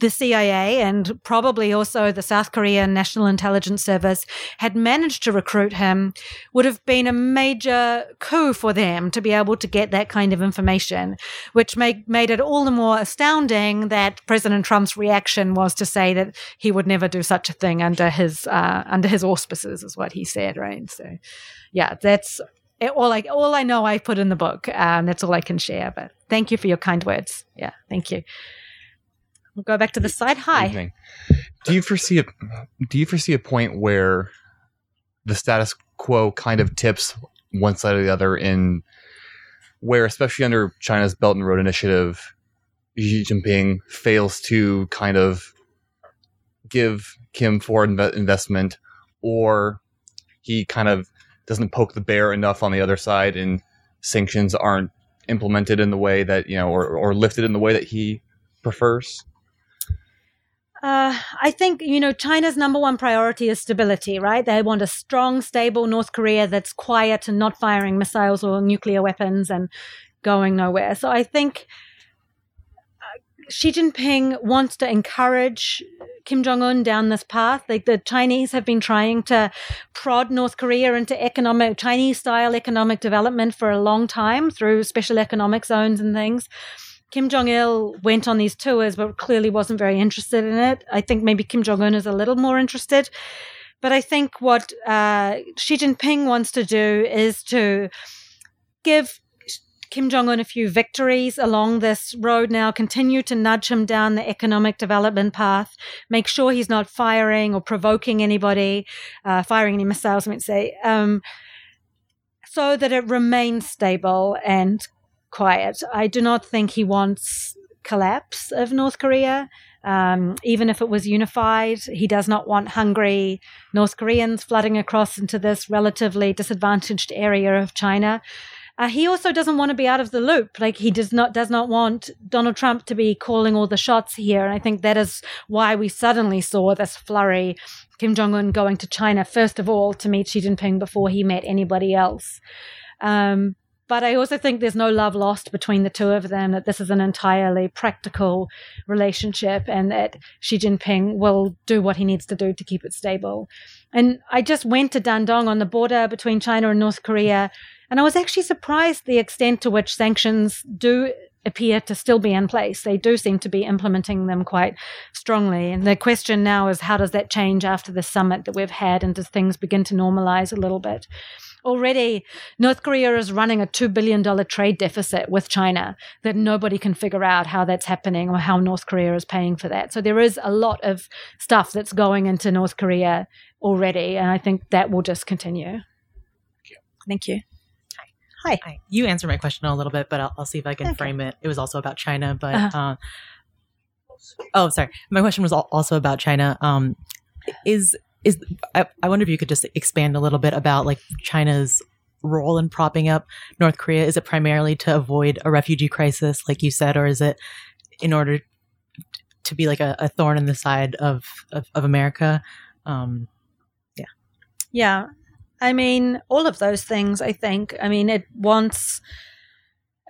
the CIA and probably also the South Korean National Intelligence Service had managed to recruit him would have been a major coup for them to be able to get that kind of information, which made, made it all the more astounding that President Trump's reaction was to say that he would never do such a thing under his, uh, under his auspices is what he said, right? So, yeah, that's all I, all I know I put in the book. Um, that's all I can share, but thank you for your kind words. Yeah, thank you. We'll go back to the side. Hi. Evening. Do you foresee a do you foresee a point where the status quo kind of tips one side or the other in where especially under China's Belt and Road Initiative Xi Jinping fails to kind of give Kim foreign inve- investment, or he kind of doesn't poke the bear enough on the other side, and sanctions aren't implemented in the way that you know, or or lifted in the way that he prefers. Uh, I think, you know, China's number one priority is stability, right? They want a strong, stable North Korea that's quiet and not firing missiles or nuclear weapons and going nowhere. So I think uh, Xi Jinping wants to encourage Kim Jong un down this path. Like the Chinese have been trying to prod North Korea into economic, Chinese style economic development for a long time through special economic zones and things. Kim Jong il went on these tours, but clearly wasn't very interested in it. I think maybe Kim Jong un is a little more interested. But I think what uh, Xi Jinping wants to do is to give Kim Jong un a few victories along this road now, continue to nudge him down the economic development path, make sure he's not firing or provoking anybody, uh, firing any missiles, I mean, say, um, so that it remains stable and quiet. I do not think he wants collapse of North Korea. Um, even if it was unified, he does not want hungry North Koreans flooding across into this relatively disadvantaged area of China. Uh, he also doesn't want to be out of the loop. Like he does not does not want Donald Trump to be calling all the shots here. And I think that is why we suddenly saw this flurry. Kim Jong Un going to China first of all to meet Xi Jinping before he met anybody else. Um, but I also think there's no love lost between the two of them, that this is an entirely practical relationship and that Xi Jinping will do what he needs to do to keep it stable. And I just went to Dandong on the border between China and North Korea, and I was actually surprised the extent to which sanctions do appear to still be in place. They do seem to be implementing them quite strongly. And the question now is how does that change after the summit that we've had and does things begin to normalize a little bit? Already North Korea is running a $2 billion trade deficit with China that nobody can figure out how that's happening or how North Korea is paying for that. So there is a lot of stuff that's going into North Korea already. And I think that will just continue. Thank you. Thank you. Hi. Hi. You answered my question a little bit, but I'll, I'll see if I can okay. frame it. It was also about China, but. Uh-huh. Uh, oh, sorry. My question was also about China. Um, is is I, I wonder if you could just expand a little bit about like China's role in propping up North Korea? Is it primarily to avoid a refugee crisis, like you said, or is it in order to be like a, a thorn in the side of of, of America? Um, yeah, yeah. I mean, all of those things. I think. I mean, it wants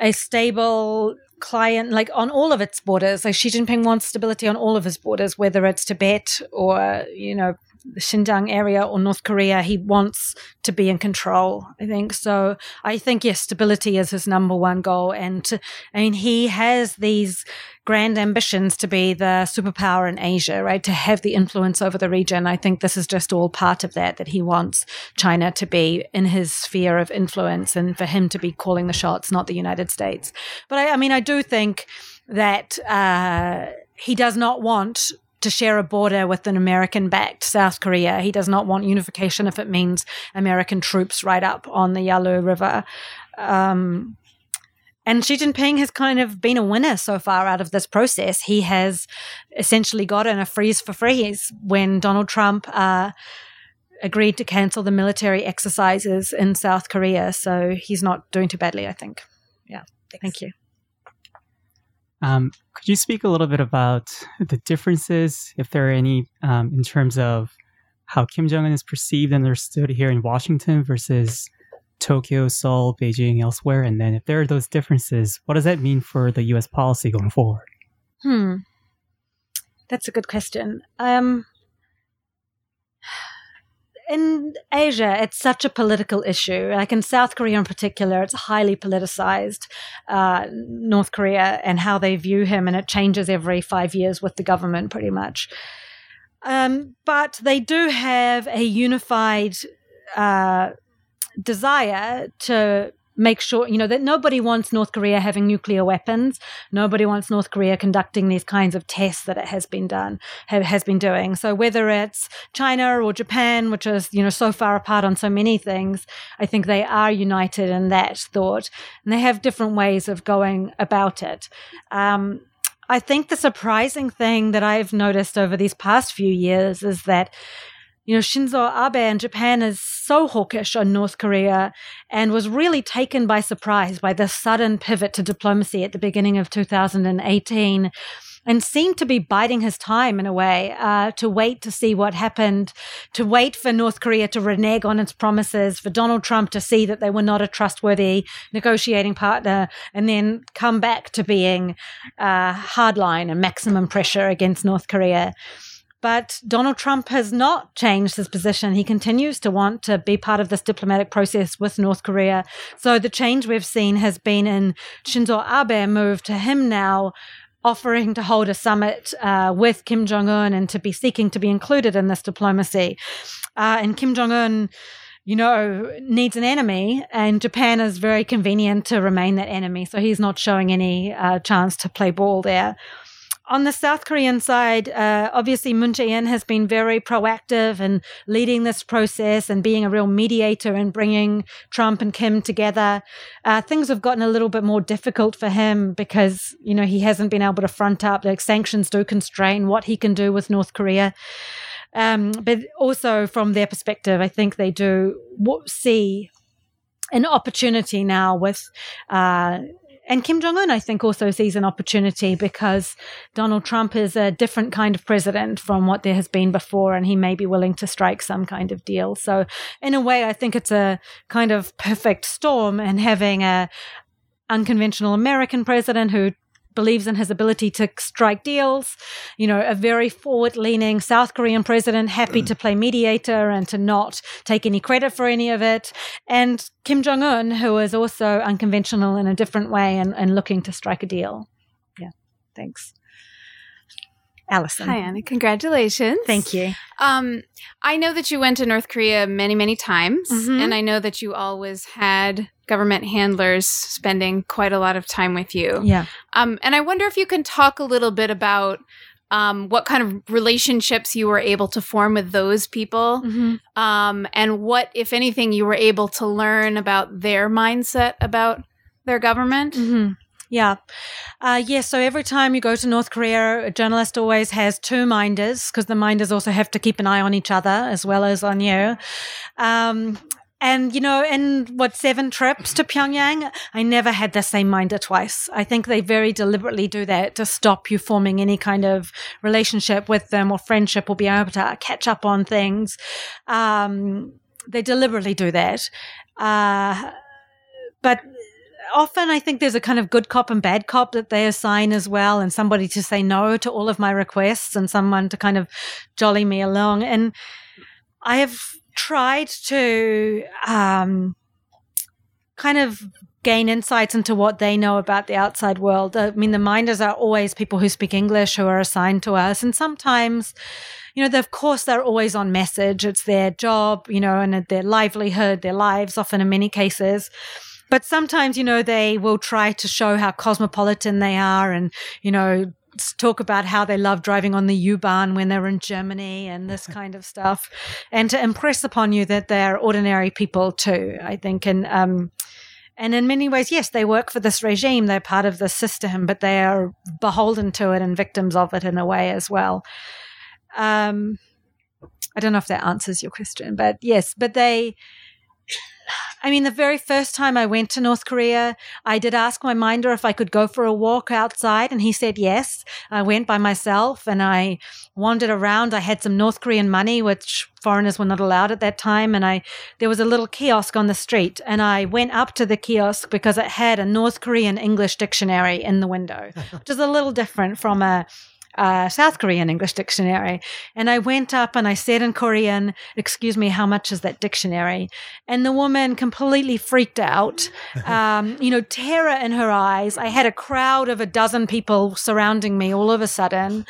a stable client, like on all of its borders. Like Xi Jinping wants stability on all of his borders, whether it's Tibet or you know the Xinjiang area or North Korea. He wants to be in control, I think. So I think, yes, stability is his number one goal. And I mean, he has these grand ambitions to be the superpower in Asia, right? To have the influence over the region. I think this is just all part of that, that he wants China to be in his sphere of influence and for him to be calling the shots, not the United States. But I, I mean, I do think that, uh, he does not want to share a border with an American backed South Korea. He does not want unification if it means American troops right up on the Yalu River. Um, and Xi Jinping has kind of been a winner so far out of this process. He has essentially gotten a freeze for freeze when Donald Trump uh, agreed to cancel the military exercises in South Korea. So he's not doing too badly, I think. Yeah. Thanks. Thank you. Um, could you speak a little bit about the differences, if there are any, um, in terms of how Kim Jong un is perceived and understood here in Washington versus Tokyo, Seoul, Beijing, elsewhere? And then, if there are those differences, what does that mean for the U.S. policy going forward? Hmm, that's a good question. Um, in Asia, it's such a political issue. Like in South Korea in particular, it's highly politicized. Uh, North Korea and how they view him, and it changes every five years with the government, pretty much. Um, but they do have a unified uh, desire to make sure, you know, that nobody wants North Korea having nuclear weapons. Nobody wants North Korea conducting these kinds of tests that it has been done, has been doing. So whether it's China or Japan, which is, you know, so far apart on so many things, I think they are united in that thought. And they have different ways of going about it. Um, I think the surprising thing that I've noticed over these past few years is that you know, Shinzo Abe in Japan is so hawkish on North Korea and was really taken by surprise by the sudden pivot to diplomacy at the beginning of 2018 and seemed to be biding his time in a way uh, to wait to see what happened, to wait for North Korea to renege on its promises, for Donald Trump to see that they were not a trustworthy negotiating partner, and then come back to being uh, hardline and maximum pressure against North Korea. But Donald Trump has not changed his position. He continues to want to be part of this diplomatic process with North Korea. So the change we've seen has been in Shinzo Abe move to him now offering to hold a summit uh, with Kim Jong un and to be seeking to be included in this diplomacy. Uh, and Kim Jong un, you know, needs an enemy, and Japan is very convenient to remain that enemy. So he's not showing any uh, chance to play ball there on the South Korean side, uh, obviously Moon Jae-in has been very proactive in leading this process and being a real mediator and bringing Trump and Kim together. Uh, things have gotten a little bit more difficult for him because you know he hasn't been able to front up. Like sanctions do constrain what he can do with North Korea. Um, but also from their perspective, I think they do see an opportunity now with uh, and Kim Jong un, I think, also sees an opportunity because Donald Trump is a different kind of president from what there has been before, and he may be willing to strike some kind of deal. So, in a way, I think it's a kind of perfect storm, and having a unconventional American president who believes in his ability to strike deals. You know, a very forward leaning South Korean president, happy to play mediator and to not take any credit for any of it. And Kim Jong un, who is also unconventional in a different way and, and looking to strike a deal. Yeah, thanks. Allison. Hi, Anna. Congratulations. Thank you. Um, I know that you went to North Korea many, many times, mm-hmm. and I know that you always had government handlers spending quite a lot of time with you. Yeah. Um, and I wonder if you can talk a little bit about um, what kind of relationships you were able to form with those people, mm-hmm. um, and what, if anything, you were able to learn about their mindset about their government. Mm-hmm. Yeah. Uh, yeah. So every time you go to North Korea, a journalist always has two minders because the minders also have to keep an eye on each other as well as on you. Um, and, you know, in what, seven trips to Pyongyang, I never had the same minder twice. I think they very deliberately do that to stop you forming any kind of relationship with them or friendship or being able to catch up on things. Um, they deliberately do that. Uh, but often I think there's a kind of good cop and bad cop that they assign as well, and somebody to say no to all of my requests and someone to kind of jolly me along. And I have tried to um, kind of gain insights into what they know about the outside world. I mean, the minders are always people who speak English who are assigned to us. And sometimes, you know, of course, they're always on message. It's their job, you know, and their livelihood, their lives, often in many cases. But sometimes, you know, they will try to show how cosmopolitan they are and, you know, talk about how they love driving on the U-Bahn when they're in Germany and this kind of stuff, and to impress upon you that they're ordinary people too. I think, and um, and in many ways, yes, they work for this regime. They're part of the system, but they are beholden to it and victims of it in a way as well. Um, I don't know if that answers your question, but yes, but they I mean, the very first time I went to North Korea, I did ask my minder if I could go for a walk outside, and he said yes. I went by myself and I wandered around. I had some North Korean money, which foreigners were not allowed at that time. And I, there was a little kiosk on the street, and I went up to the kiosk because it had a North Korean English dictionary in the window, which is a little different from a uh, South Korean English dictionary. And I went up and I said in Korean, Excuse me, how much is that dictionary? And the woman completely freaked out, um, you know, terror in her eyes. I had a crowd of a dozen people surrounding me all of a sudden.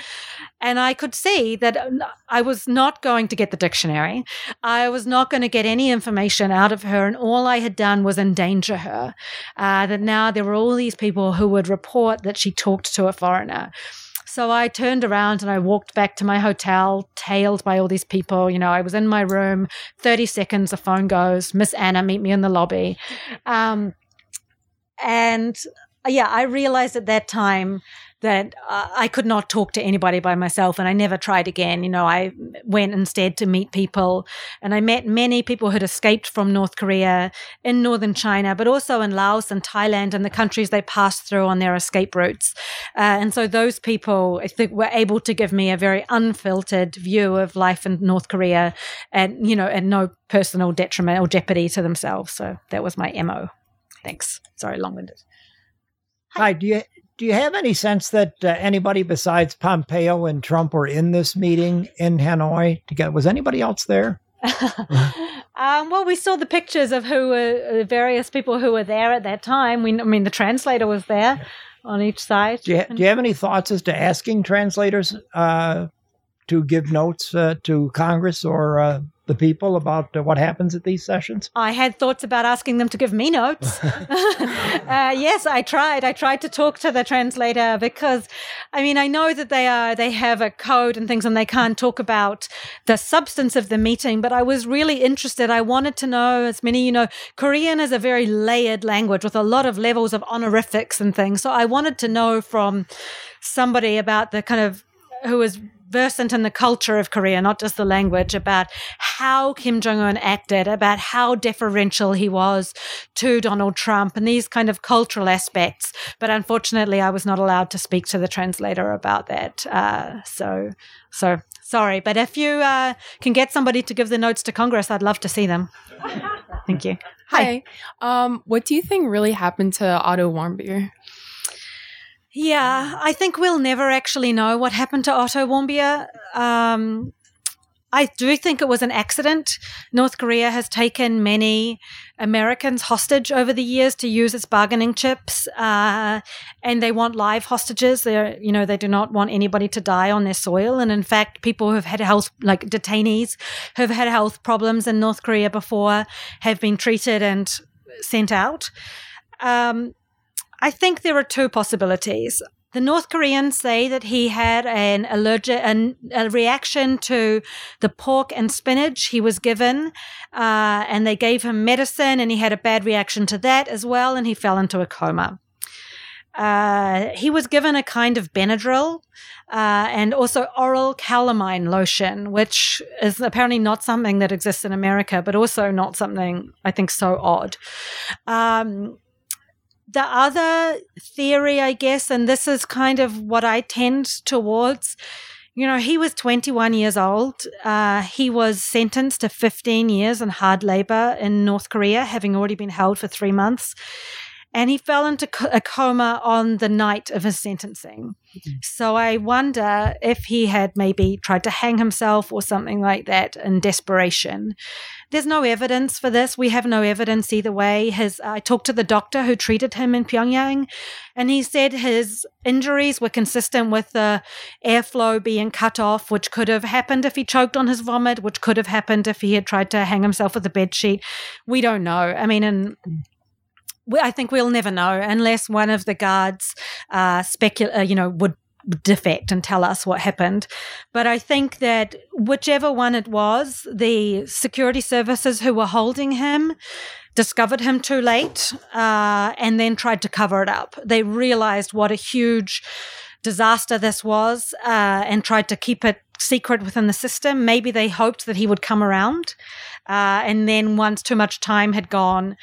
And I could see that uh, I was not going to get the dictionary. I was not going to get any information out of her. And all I had done was endanger her. Uh, that now there were all these people who would report that she talked to a foreigner. So I turned around and I walked back to my hotel, tailed by all these people. You know, I was in my room, 30 seconds, the phone goes, Miss Anna, meet me in the lobby. Um, and yeah, I realized at that time that I could not talk to anybody by myself, and I never tried again. You know, I went instead to meet people, and I met many people who'd escaped from North Korea in northern China, but also in Laos and Thailand and the countries they passed through on their escape routes. Uh, and so those people, I think, were able to give me a very unfiltered view of life in North Korea, and you know, and no personal detriment or jeopardy to themselves. So that was my mo. Thanks. Sorry, long-winded. Hi. Do you do you have any sense that uh, anybody besides Pompeo and Trump were in this meeting in Hanoi together? Was anybody else there? um, well, we saw the pictures of who were uh, various people who were there at that time. We, I mean, the translator was there on each side. Do you, do you have any thoughts as to asking translators uh, to give notes uh, to Congress or uh, the people about uh, what happens at these sessions? I had thoughts about asking them to give me notes. uh, yes, I tried. I tried to talk to the translator because, I mean, I know that they are they have a code and things, and they can't talk about the substance of the meeting. But I was really interested. I wanted to know, as many you know, Korean is a very layered language with a lot of levels of honorifics and things. So I wanted to know from somebody about the kind of who was versant in the culture of Korea, not just the language, about how Kim Jong un acted, about how deferential he was to Donald Trump, and these kind of cultural aspects. But unfortunately, I was not allowed to speak to the translator about that. Uh, so, so sorry. But if you uh, can get somebody to give the notes to Congress, I'd love to see them. Thank you. Hi. Hi. Um, what do you think really happened to Otto Warmbier? Yeah, I think we'll never actually know what happened to Otto Warmbier. Um, I do think it was an accident. North Korea has taken many Americans hostage over the years to use its bargaining chips, uh, and they want live hostages. They, you know, they do not want anybody to die on their soil. And in fact, people who have had health, like detainees, who have had health problems in North Korea before, have been treated and sent out. Um, I think there are two possibilities. The North Koreans say that he had an allergic, an, a reaction to the pork and spinach he was given, uh, and they gave him medicine, and he had a bad reaction to that as well, and he fell into a coma. Uh, he was given a kind of Benadryl uh, and also oral calamine lotion, which is apparently not something that exists in America, but also not something I think so odd. Um, the other theory, I guess, and this is kind of what I tend towards. You know, he was 21 years old. Uh, he was sentenced to 15 years in hard labor in North Korea, having already been held for three months. And he fell into a coma on the night of his sentencing. Mm-hmm. So I wonder if he had maybe tried to hang himself or something like that in desperation. There's no evidence for this. We have no evidence either way. His, I talked to the doctor who treated him in Pyongyang, and he said his injuries were consistent with the airflow being cut off, which could have happened if he choked on his vomit, which could have happened if he had tried to hang himself with a bed sheet. We don't know. I mean, and I think we'll never know unless one of the guards uh, uh, you know, would defect and tell us what happened. But I think that whichever one it was, the security services who were holding him discovered him too late uh, and then tried to cover it up. They realized what a huge disaster this was uh, and tried to keep it secret within the system. Maybe they hoped that he would come around. Uh, and then once too much time had gone,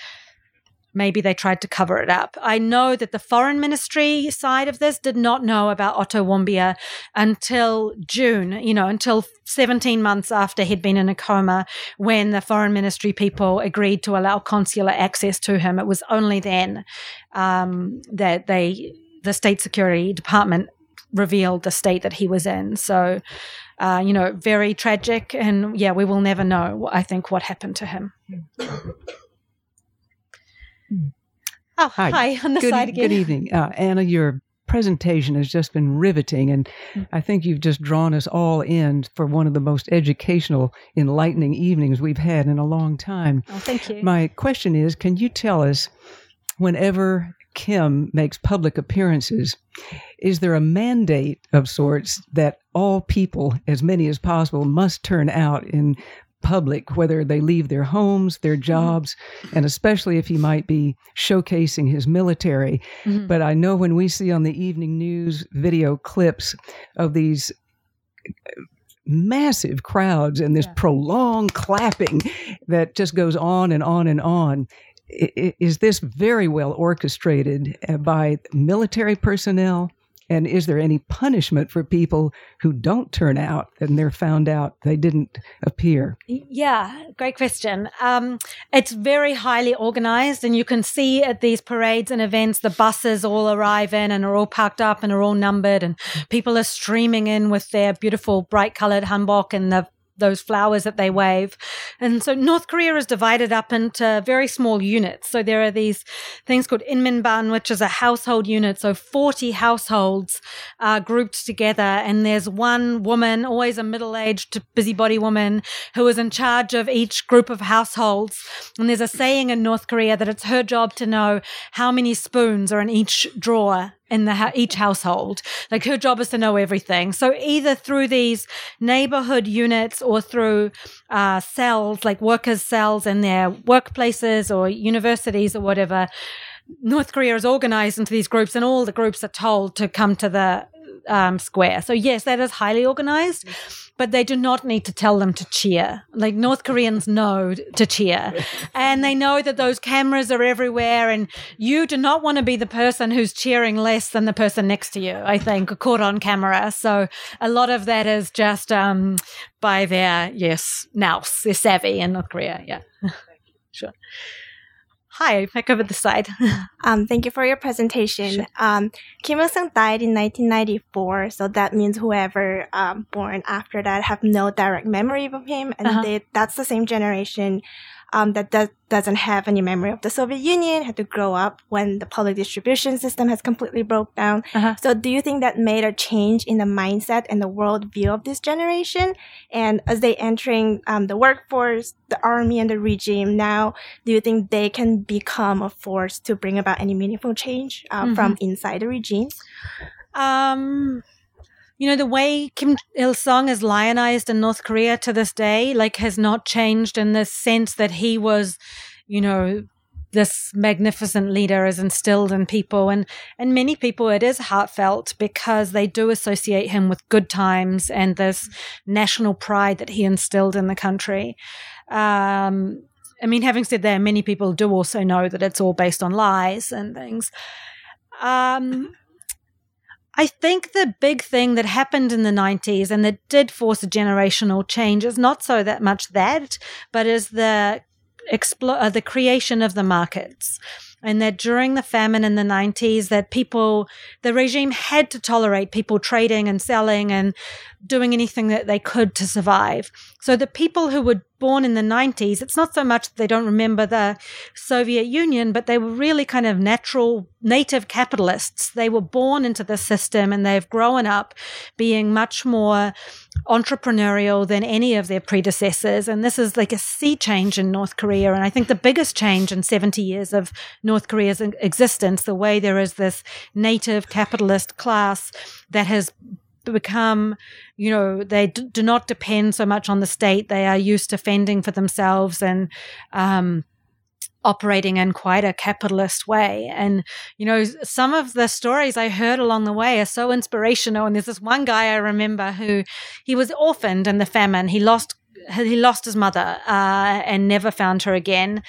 maybe they tried to cover it up. I know that the foreign ministry side of this did not know about Otto Warmbier until June, you know, until 17 months after he'd been in a coma when the foreign ministry people agreed to allow consular access to him. It was only then um, that they, the state security department revealed the state that he was in. So, uh, you know, very tragic. And yeah, we will never know, I think, what happened to him. Oh, hi. hi on the good, side again. Good evening. Uh, Anna, your presentation has just been riveting, and mm. I think you've just drawn us all in for one of the most educational, enlightening evenings we've had in a long time. Oh, thank you. My question is can you tell us, whenever Kim makes public appearances, is there a mandate of sorts that all people, as many as possible, must turn out in public, whether they leave their homes, their jobs, and especially if he might be showcasing his military. Mhm. But I know when we see on the evening news video clips of these massive crowds and this prolonged clapping that just goes on and on and on. Is this very well orchestrated uh, by military personnel? And is there any punishment for people who don't turn out and they're found out they didn't appear? Yeah, great question. Um, it's very highly organized, and you can see at these parades and events the buses all arrive in and are all parked up and are all numbered, and people are streaming in with their beautiful, bright colored hanbok and the those flowers that they wave. And so North Korea is divided up into very small units. So there are these things called Inminban, which is a household unit. So 40 households are grouped together. And there's one woman, always a middle aged busybody woman, who is in charge of each group of households. And there's a saying in North Korea that it's her job to know how many spoons are in each drawer in the each household. Like her job is to know everything. So either through these neighborhood units or through uh, cells, like workers' cells in their workplaces or universities or whatever, North Korea is organized into these groups, and all the groups are told to come to the um, square. So yes, that is highly organized, but they do not need to tell them to cheer. Like North Koreans know to cheer, and they know that those cameras are everywhere, and you do not want to be the person who's cheering less than the person next to you. I think caught on camera. So a lot of that is just um, by their yes nous, they're savvy in North Korea. Yeah, sure. Hi, back over the side. Um, thank you for your presentation. Um, Kim Il Sung died in 1994, so that means whoever um, born after that have no direct memory of him, and Uh-huh. they, that's the same generation um, that does, doesn't have any memory of the Soviet Union. Had to grow up when the public distribution system has completely broke down. Uh-huh. So, do you think that made a change in the mindset and the worldview of this generation? And as they entering um, the workforce, the army, and the regime now, do you think they can become a force to bring about any meaningful change uh, from Mhm. inside the regime? Um, you know, the way Kim Il sung is lionized in North Korea to this day, like, has not changed in the sense that he was, you know, this magnificent leader is instilled in people. And and many people it is heartfelt because they do associate him with good times and this national pride that he instilled in the country. Um i mean having said that many people do also know that it's all based on lies and things. Um I think the big thing that happened in the 90s and that did force a generational change is not so that much that, but is the explo- uh, the creation of the markets. And that during the famine in the 90s, that people, the regime had to tolerate people trading and selling and doing anything that they could to survive. So the people who were born in the 90s, it's not so much that they don't remember the Soviet Union, but they were really kind of natural, native capitalists. They were born into the system and they've grown up being much more entrepreneurial than any of their predecessors. And this is like a sea change in North Korea. And I think the biggest change in 70 years of North Korea's existence, the way there is this native capitalist class that has become, you know, they do not depend so much on the state. They are used to fending for themselves and, um, operating in quite a capitalist way. And, you know, some of the stories I heard along the way are so inspirational. And there's this one guy I remember who he was orphaned in the famine. He lost, he lost his mother, uh, and never found her again.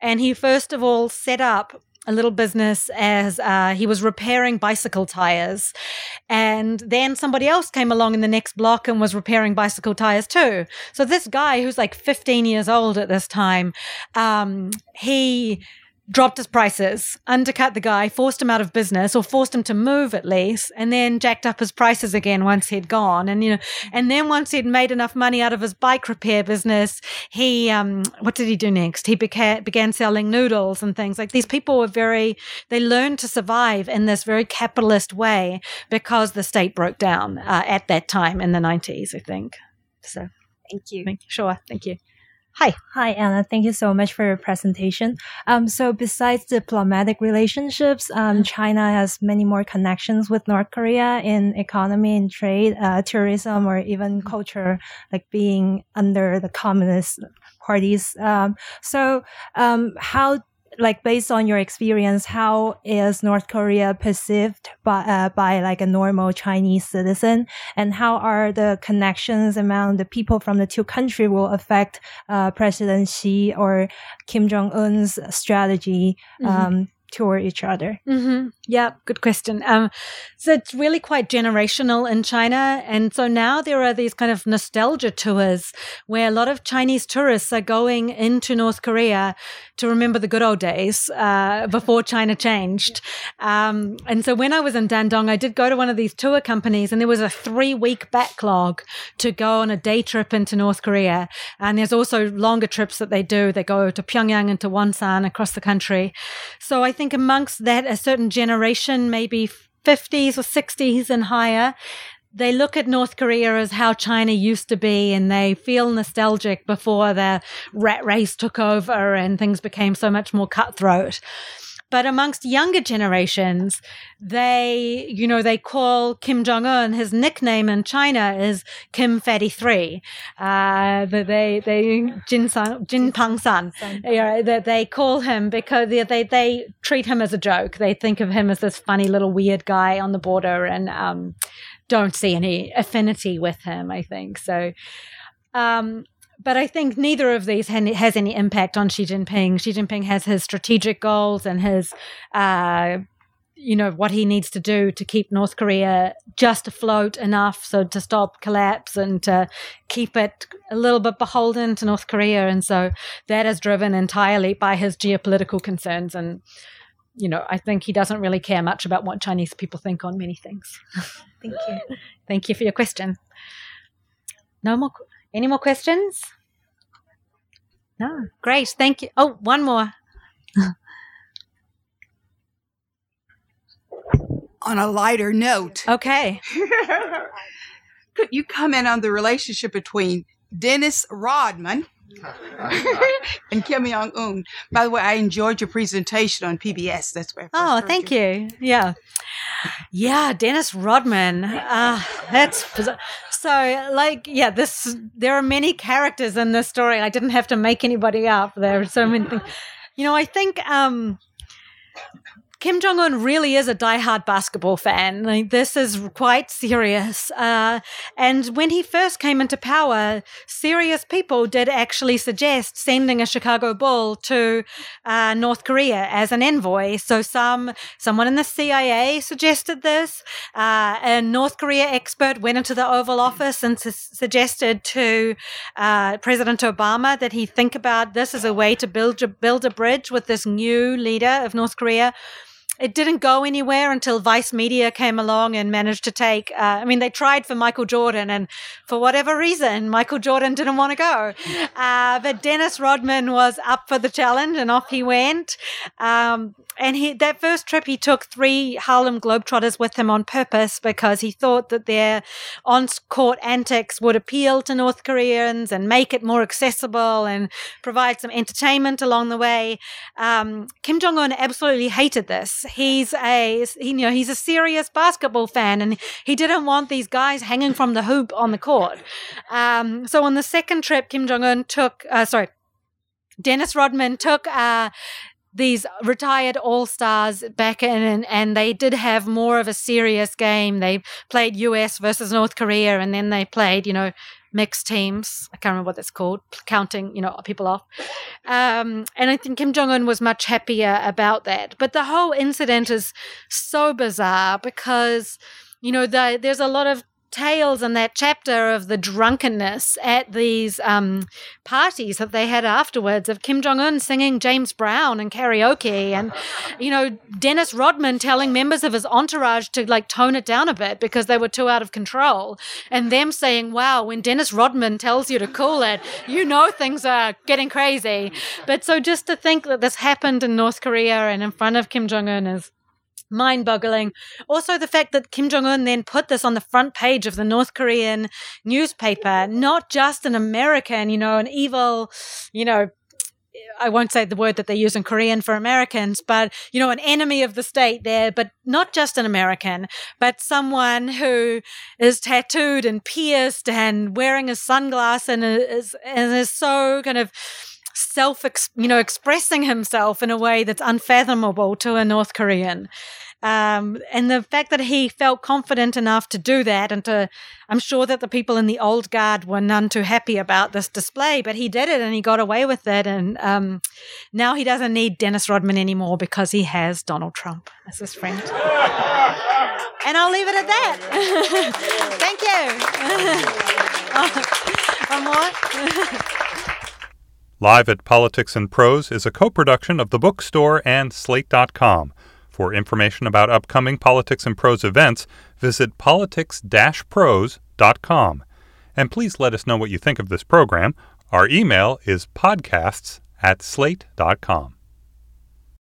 And he first of all set up a little business as uh, he was repairing bicycle tires. And then somebody else came along in the next block and was repairing bicycle tires too. So this guy who's like 15 years old at this time, um, he dropped his prices, undercut the guy, forced him out of business or forced him to move at least, and then jacked up his prices again once he'd gone. And, you know, and then once he'd made enough money out of his bike repair business, he, um, what did he do next? He beca- began selling noodles and things like these people were very, they learned to survive in this very capitalist way because the state broke down uh, at that time in the 90s, I think. So thank you. Thank you. Sure. Thank you. Hi. Hi, Anna. Thank you so much for your presentation. Um, so besides diplomatic relationships, um, China has many more connections with North Korea in economy and trade, uh, tourism, or even culture, like being under the communist parties. Um, so, um, how like based on your experience, how is North Korea perceived by uh, by like a normal Chinese citizen, and how are the connections among the people from the two countries will affect uh, President Xi or Kim Jong Un's strategy Mhm. um, toward each other? Mm-hmm. Yeah, good question. Um, so it's really quite generational in China. And so now there are these kind of nostalgia tours where a lot of Chinese tourists are going into North Korea to remember the good old days uh, before China changed. Um, and so when I was in Dandong, I did go to one of these tour companies and there was a three week backlog to go on a day trip into North Korea. And there's also longer trips that they do. They go to Pyongyang and to Wonsan across the country. So I think amongst that, a certain generation, maybe 50s or 60s and higher, they look at North Korea as how China used to be and they feel nostalgic before the rat race took over and things became so much more cutthroat. But amongst younger generations, they, you know, they call Kim Jong Un, his nickname in China is Kim Fatty Three. Uh, they, they, Jin, San, Jin Pang San, yeah, that they call him because they, they, they treat him as a joke. They think of him as this funny little weird guy on the border and, um, don't see any affinity with him, I think. So, um, but I think neither of these has any impact on Xi Jinping. Xi Jinping has his strategic goals and his, uh, you know, what he needs to do to keep North Korea just afloat enough so to stop collapse and to keep it a little bit beholden to North Korea. And so that is driven entirely by his geopolitical concerns. And, you know, I think he doesn't really care much about what Chinese people think on many things. Thank you. Thank you for your question. No more. Any more questions? No. Great. Thank you. Oh, one more. On a lighter note. Okay. Could you comment on the relationship between Dennis Rodman and Kim Jong Un? By the way, I enjoyed your presentation on PBS. That's where. Oh, thank you. Yeah. Yeah, Dennis Rodman. Uh, that's bizarre. so like yeah, this there are many characters in this story. I didn't have to make anybody up. There are so many things. You know, I think um Kim Jong Un really is a diehard basketball fan. Like, this is quite serious. Uh, and when he first came into power, serious people did actually suggest sending a Chicago Bull to uh, North Korea as an envoy. So some someone in the CIA suggested this. Uh, a North Korea expert went into the Oval Office and su- suggested to uh, President Obama that he think about this as a way to build a, build a bridge with this new leader of North Korea it didn't go anywhere until Vice Media came along and managed to take. Uh, I mean, they tried for Michael Jordan, and for whatever reason, Michael Jordan didn't want to go. Uh, but Dennis Rodman was up for the challenge, and off he went. Um, and he that first trip, he took three Harlem Globetrotters with him on purpose because he thought that their on-court antics would appeal to North Koreans and make it more accessible and provide some entertainment along the way. Um, Kim Jong Un absolutely hated this. He's a he, you know he's a serious basketball fan, and he didn't want these guys hanging from the hoop on the court. Um, so on the second trip, Kim Jong Un took uh, sorry, Dennis Rodman took. Uh, these retired all stars back in, and, and they did have more of a serious game. They played US versus North Korea, and then they played, you know, mixed teams. I can't remember what that's called, counting, you know, people off. Um, and I think Kim Jong Un was much happier about that. But the whole incident is so bizarre because, you know, the, there's a lot of tales in that chapter of the drunkenness at these um, parties that they had afterwards of Kim Jong Un singing James Brown and karaoke, and you know Dennis Rodman telling members of his entourage to like tone it down a bit because they were too out of control, and them saying, "Wow, when Dennis Rodman tells you to cool it, you know things are getting crazy." But so just to think that this happened in North Korea and in front of Kim Jong Un is mind boggling. Also, the fact that Kim Jong un then put this on the front page of the North Korean newspaper, not just an American, you know, an evil, you know, I won't say the word that they use in Korean for Americans, but you know, an enemy of the state there, but not just an American, but someone who is tattooed and pierced and wearing a sunglass and is and is so kind of self, you know, expressing himself in a way that's unfathomable to a North Korean. Um, and the fact that he felt confident enough to do that, and to, I'm sure that the people in the old guard were none too happy about this display, but he did it and he got away with it. And um, now he doesn't need Dennis Rodman anymore because he has Donald Trump as his friend. and I'll leave it at that. Thank you. One more. Live at Politics and Prose is a co production of the bookstore and Slate.com. For information about upcoming Politics and Prose events, visit politics-prose.com. And please let us know what you think of this program. Our email is podcasts at slate.com.